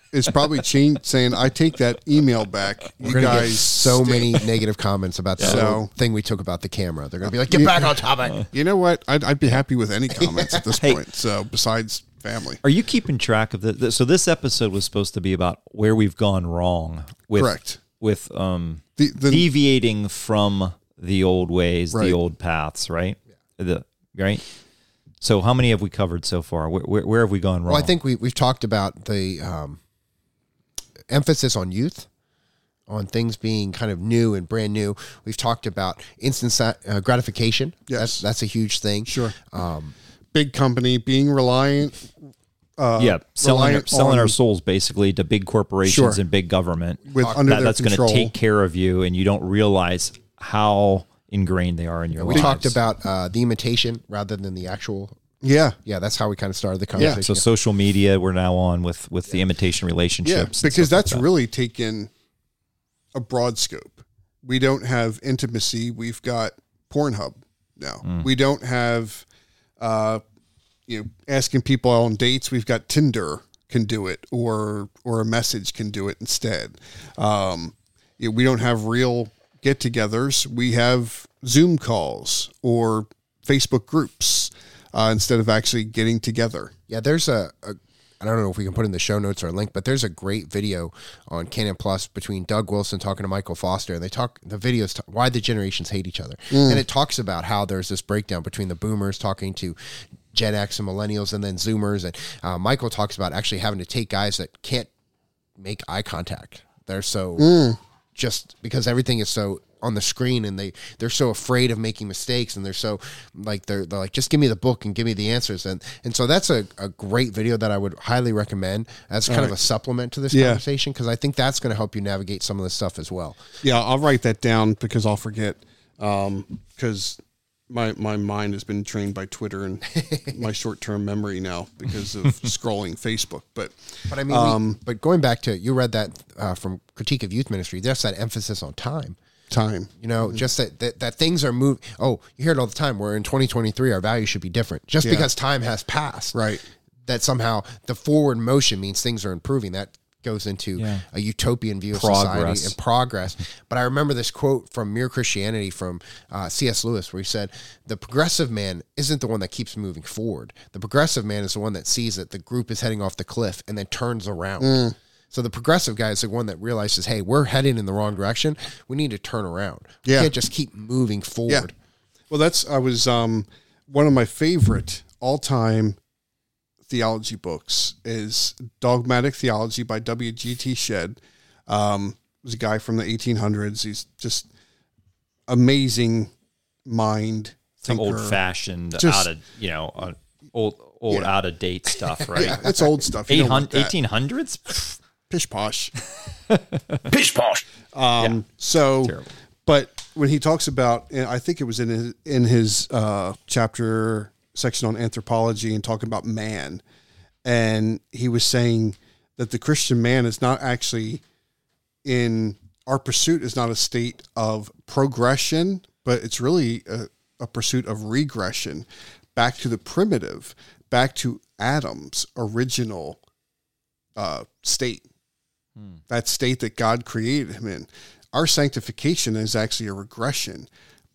[LAUGHS] is probably Gene saying, "I take that email back." we're You guys, so stay- many negative comments about the So- thing we took about the camera. They're going to be like, get back on topic. [LAUGHS] You know what? I'd, I'd be happy with any comments at this Hey. point. So besides family, Are you keeping track of the, the so this episode was supposed to be about where we've gone wrong with Correct. with um the the deviating from the old ways, Right. the old paths, right? The right. So how many have we covered so far? Where, where, where have we gone wrong? Well, I think we, we've talked about the um, emphasis on youth, on things being kind of new and brand new. We've talked about instant uh, gratification. Yes. That's, that's a huge thing. sure Um, big company being reliant. Uh, yeah, selling our, reliant selling on- our souls basically to big corporations Sure. and big government. with under that, their that's going to take care of you, and you don't realize how ingrained they are in your we lives. talked about uh, the imitation rather than the actual. yeah, Yeah, that's how we kind of started the conversation. So social media, we're now on with with the imitation relationships. and because stuff like that's that. really taken a broad scope. We don't have intimacy. We've got Pornhub now. Mm. We don't have, uh, you know asking people on dates. We've got Tinder can do it, or or a message can do it instead. Um, you know, we don't have real get-togethers. We have Zoom calls or Facebook groups uh, instead of actually getting together. Yeah, there's a, a I don't know if we can put in the show notes or a link, but there's a great video on Canon Plus between Doug Wilson talking to Michael Foster, and they talk the videos t- why the generations hate each other, and it talks about how there's this breakdown between the Boomers talking to Gen X and Millennials, and then Zoomers, and uh, Michael talks about actually having to take guys that can't make eye contact. They're so just because everything is so on the screen and they they're so afraid of making mistakes and they're so like they're, they're like just give me the book and give me the answers and and so that's a, a great video that I would highly recommend as kind of a supplement to this Yeah. conversation because I think that's going to help you navigate some of this stuff as well. Yeah, I'll write that down because I'll forget. Um, because my my mind has been trained by Twitter and [LAUGHS] my short term memory now because of [LAUGHS] scrolling Facebook. But But I mean, we, but going back to you read that uh, from Critique of Youth Ministry, there's that emphasis on time. time, You know, just that, that that things are moving. Oh, you hear it all the time. We're in 2023. Our values should be different. Just Yeah. because time has passed, Right. That somehow the forward motion means things are improving. That goes into Yeah. a utopian view of society and progress. But I remember this quote from Mere Christianity from uh, C.S. Lewis, where he said, "The progressive man isn't the one that keeps moving forward. The progressive man is the one that sees that the group is heading off the cliff and then turns around." Mm. So the progressive guy is the one that realizes, hey, we're heading in the wrong direction. We need to turn around. We Yeah. can't just keep moving forward. Well, that's I was um one of my favorite all time theology books is Dogmatic Theology by W. G. T. Shedd. Um, was a guy from the 1800s. He's just amazing mind. Some thinker. old fashioned, out of you know, uh, old old Yeah. out of date stuff, [LAUGHS] right? Yeah, it's old stuff. You don't want that. 1800s? pish posh. [LAUGHS] Pish posh. Um, so, Terrible. but when he talks about, and I think it was in his, in his uh, chapter section on anthropology and talking about man, and he was saying that the Christian man is not actually in our pursuit is not a state of progression, but it's really a, a pursuit of regression back to the primitive, back to Adam's original uh, state. That state that God created him in. Our sanctification is actually a regression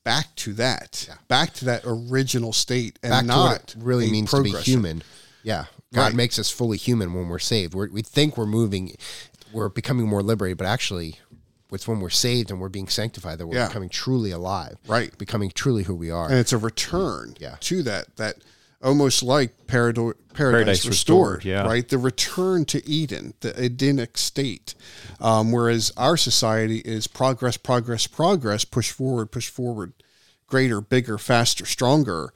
back to that, back to that original state, and Back not really means to be human. Yeah. God Right. makes us fully human when we're saved. We're, we think we're moving, we're becoming more liberated, but actually, it's when we're saved and we're being sanctified that we're Yeah. becoming truly alive. Right. Becoming truly who we are. and it's a return Yeah. to that that almost like parado- paradise, Paradise restored, Restored, yeah. right? The return to eden the edenic state. Um, whereas our society is progress progress progress push forward push forward greater bigger faster stronger.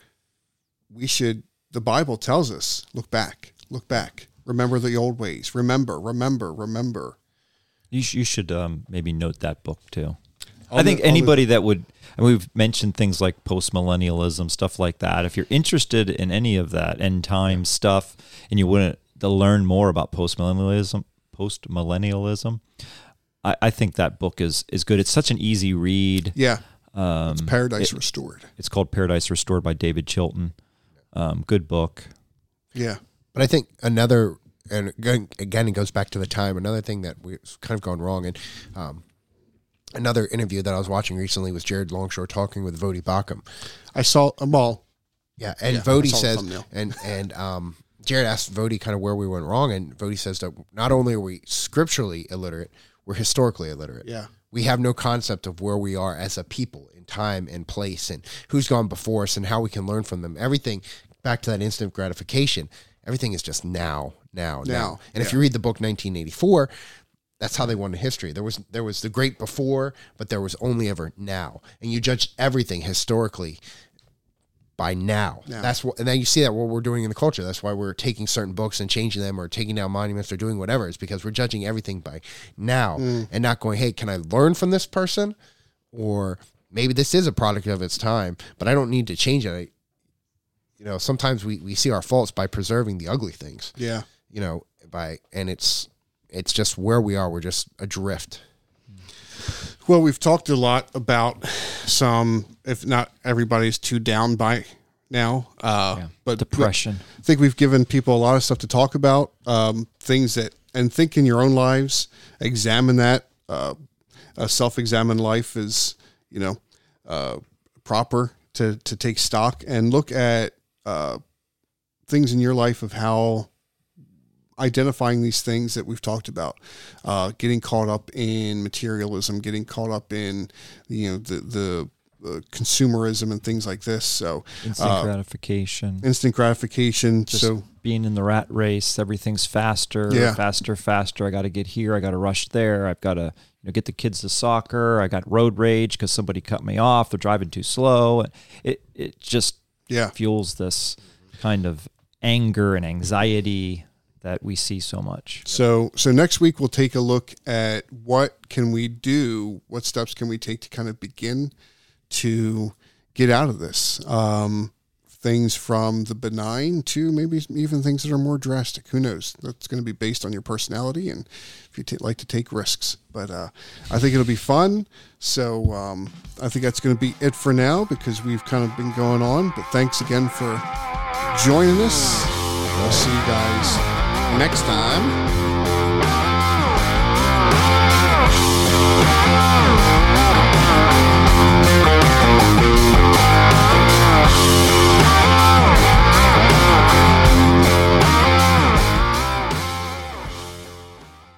We should the bible tells us look back look back. Remember the old ways. Remember remember remember. You, sh- you should um, maybe note that book too. I'll I think do- anybody that would, and we've mentioned things like post millennialism, stuff like that. If you're interested in any of that end time stuff, and you want to learn more about post millennialism, post millennialism, I, I think that book is is good. It's such an easy read. yeah Um, it's paradise restored It's called Paradise Restored by David Chilton. Um, good book. yeah But I think another, and again, again, it goes back to the time. Another thing that we've kind of gone wrong, and um, another interview that I was watching recently was Jared Longshore talking with Voddie Baucham. i saw them all Yeah, and Yeah, says, and and um, Jared asked Voddie kind of where we went wrong, and Voddie says that not only are we scripturally illiterate, we're historically illiterate. Yeah. we have no concept of where we are as a people in time and place, and who's gone before us, and how we can learn from them. Everything back to that instant gratification. Everything is just now, now, now. Now, And if you read the book 1984, that's how they won the history. There was there was the great before, but there was only ever now, and you judge everything historically by now. Now. That's what, and then you see that what we're doing in the culture. That's why we're taking certain books and changing them, or taking down monuments, or doing whatever. It's because we're judging everything by now, mm. and not going, "Hey, can I learn from this person?" Or maybe this is a product of its time, but I don't need to change it. I, you know, sometimes we, we see our faults by preserving the ugly things. yeah You know, by and it's it's just where we are. We're just adrift. Well, we've talked a lot about some, if not everybody's too down by now. Uh, But Depression. I think we've given people a lot of stuff to talk about, um, things that, and think in your own lives, examine that. Uh, a self-examine life is, you know, uh, proper to to take stock and look at uh, things in your life of how identifying these things that we've talked about, uh, getting caught up in materialism, getting caught up in you know the the uh, consumerism and things like this. So Instant uh, gratification. instant gratification. Just so being in the rat race, everything's faster, Yeah. faster, faster. I got to get here. I got to rush there. I've got to you know get the kids to soccer. I got road rage because somebody cut me off. They're driving too slow. It it just yeah, fuels this kind of anger and anxiety that we see so much. So so next week we'll take a look at what can we do, what steps can we take to kind of begin to get out of this. Um, things from the benign to maybe even things that are more drastic. Who knows? That's going to be based on your personality and if you t- like to take risks. But uh, I think it'll be fun. So um, I think that's going to be it for now because we've kind of been going on. But thanks again for joining us. We'll see you guys next time.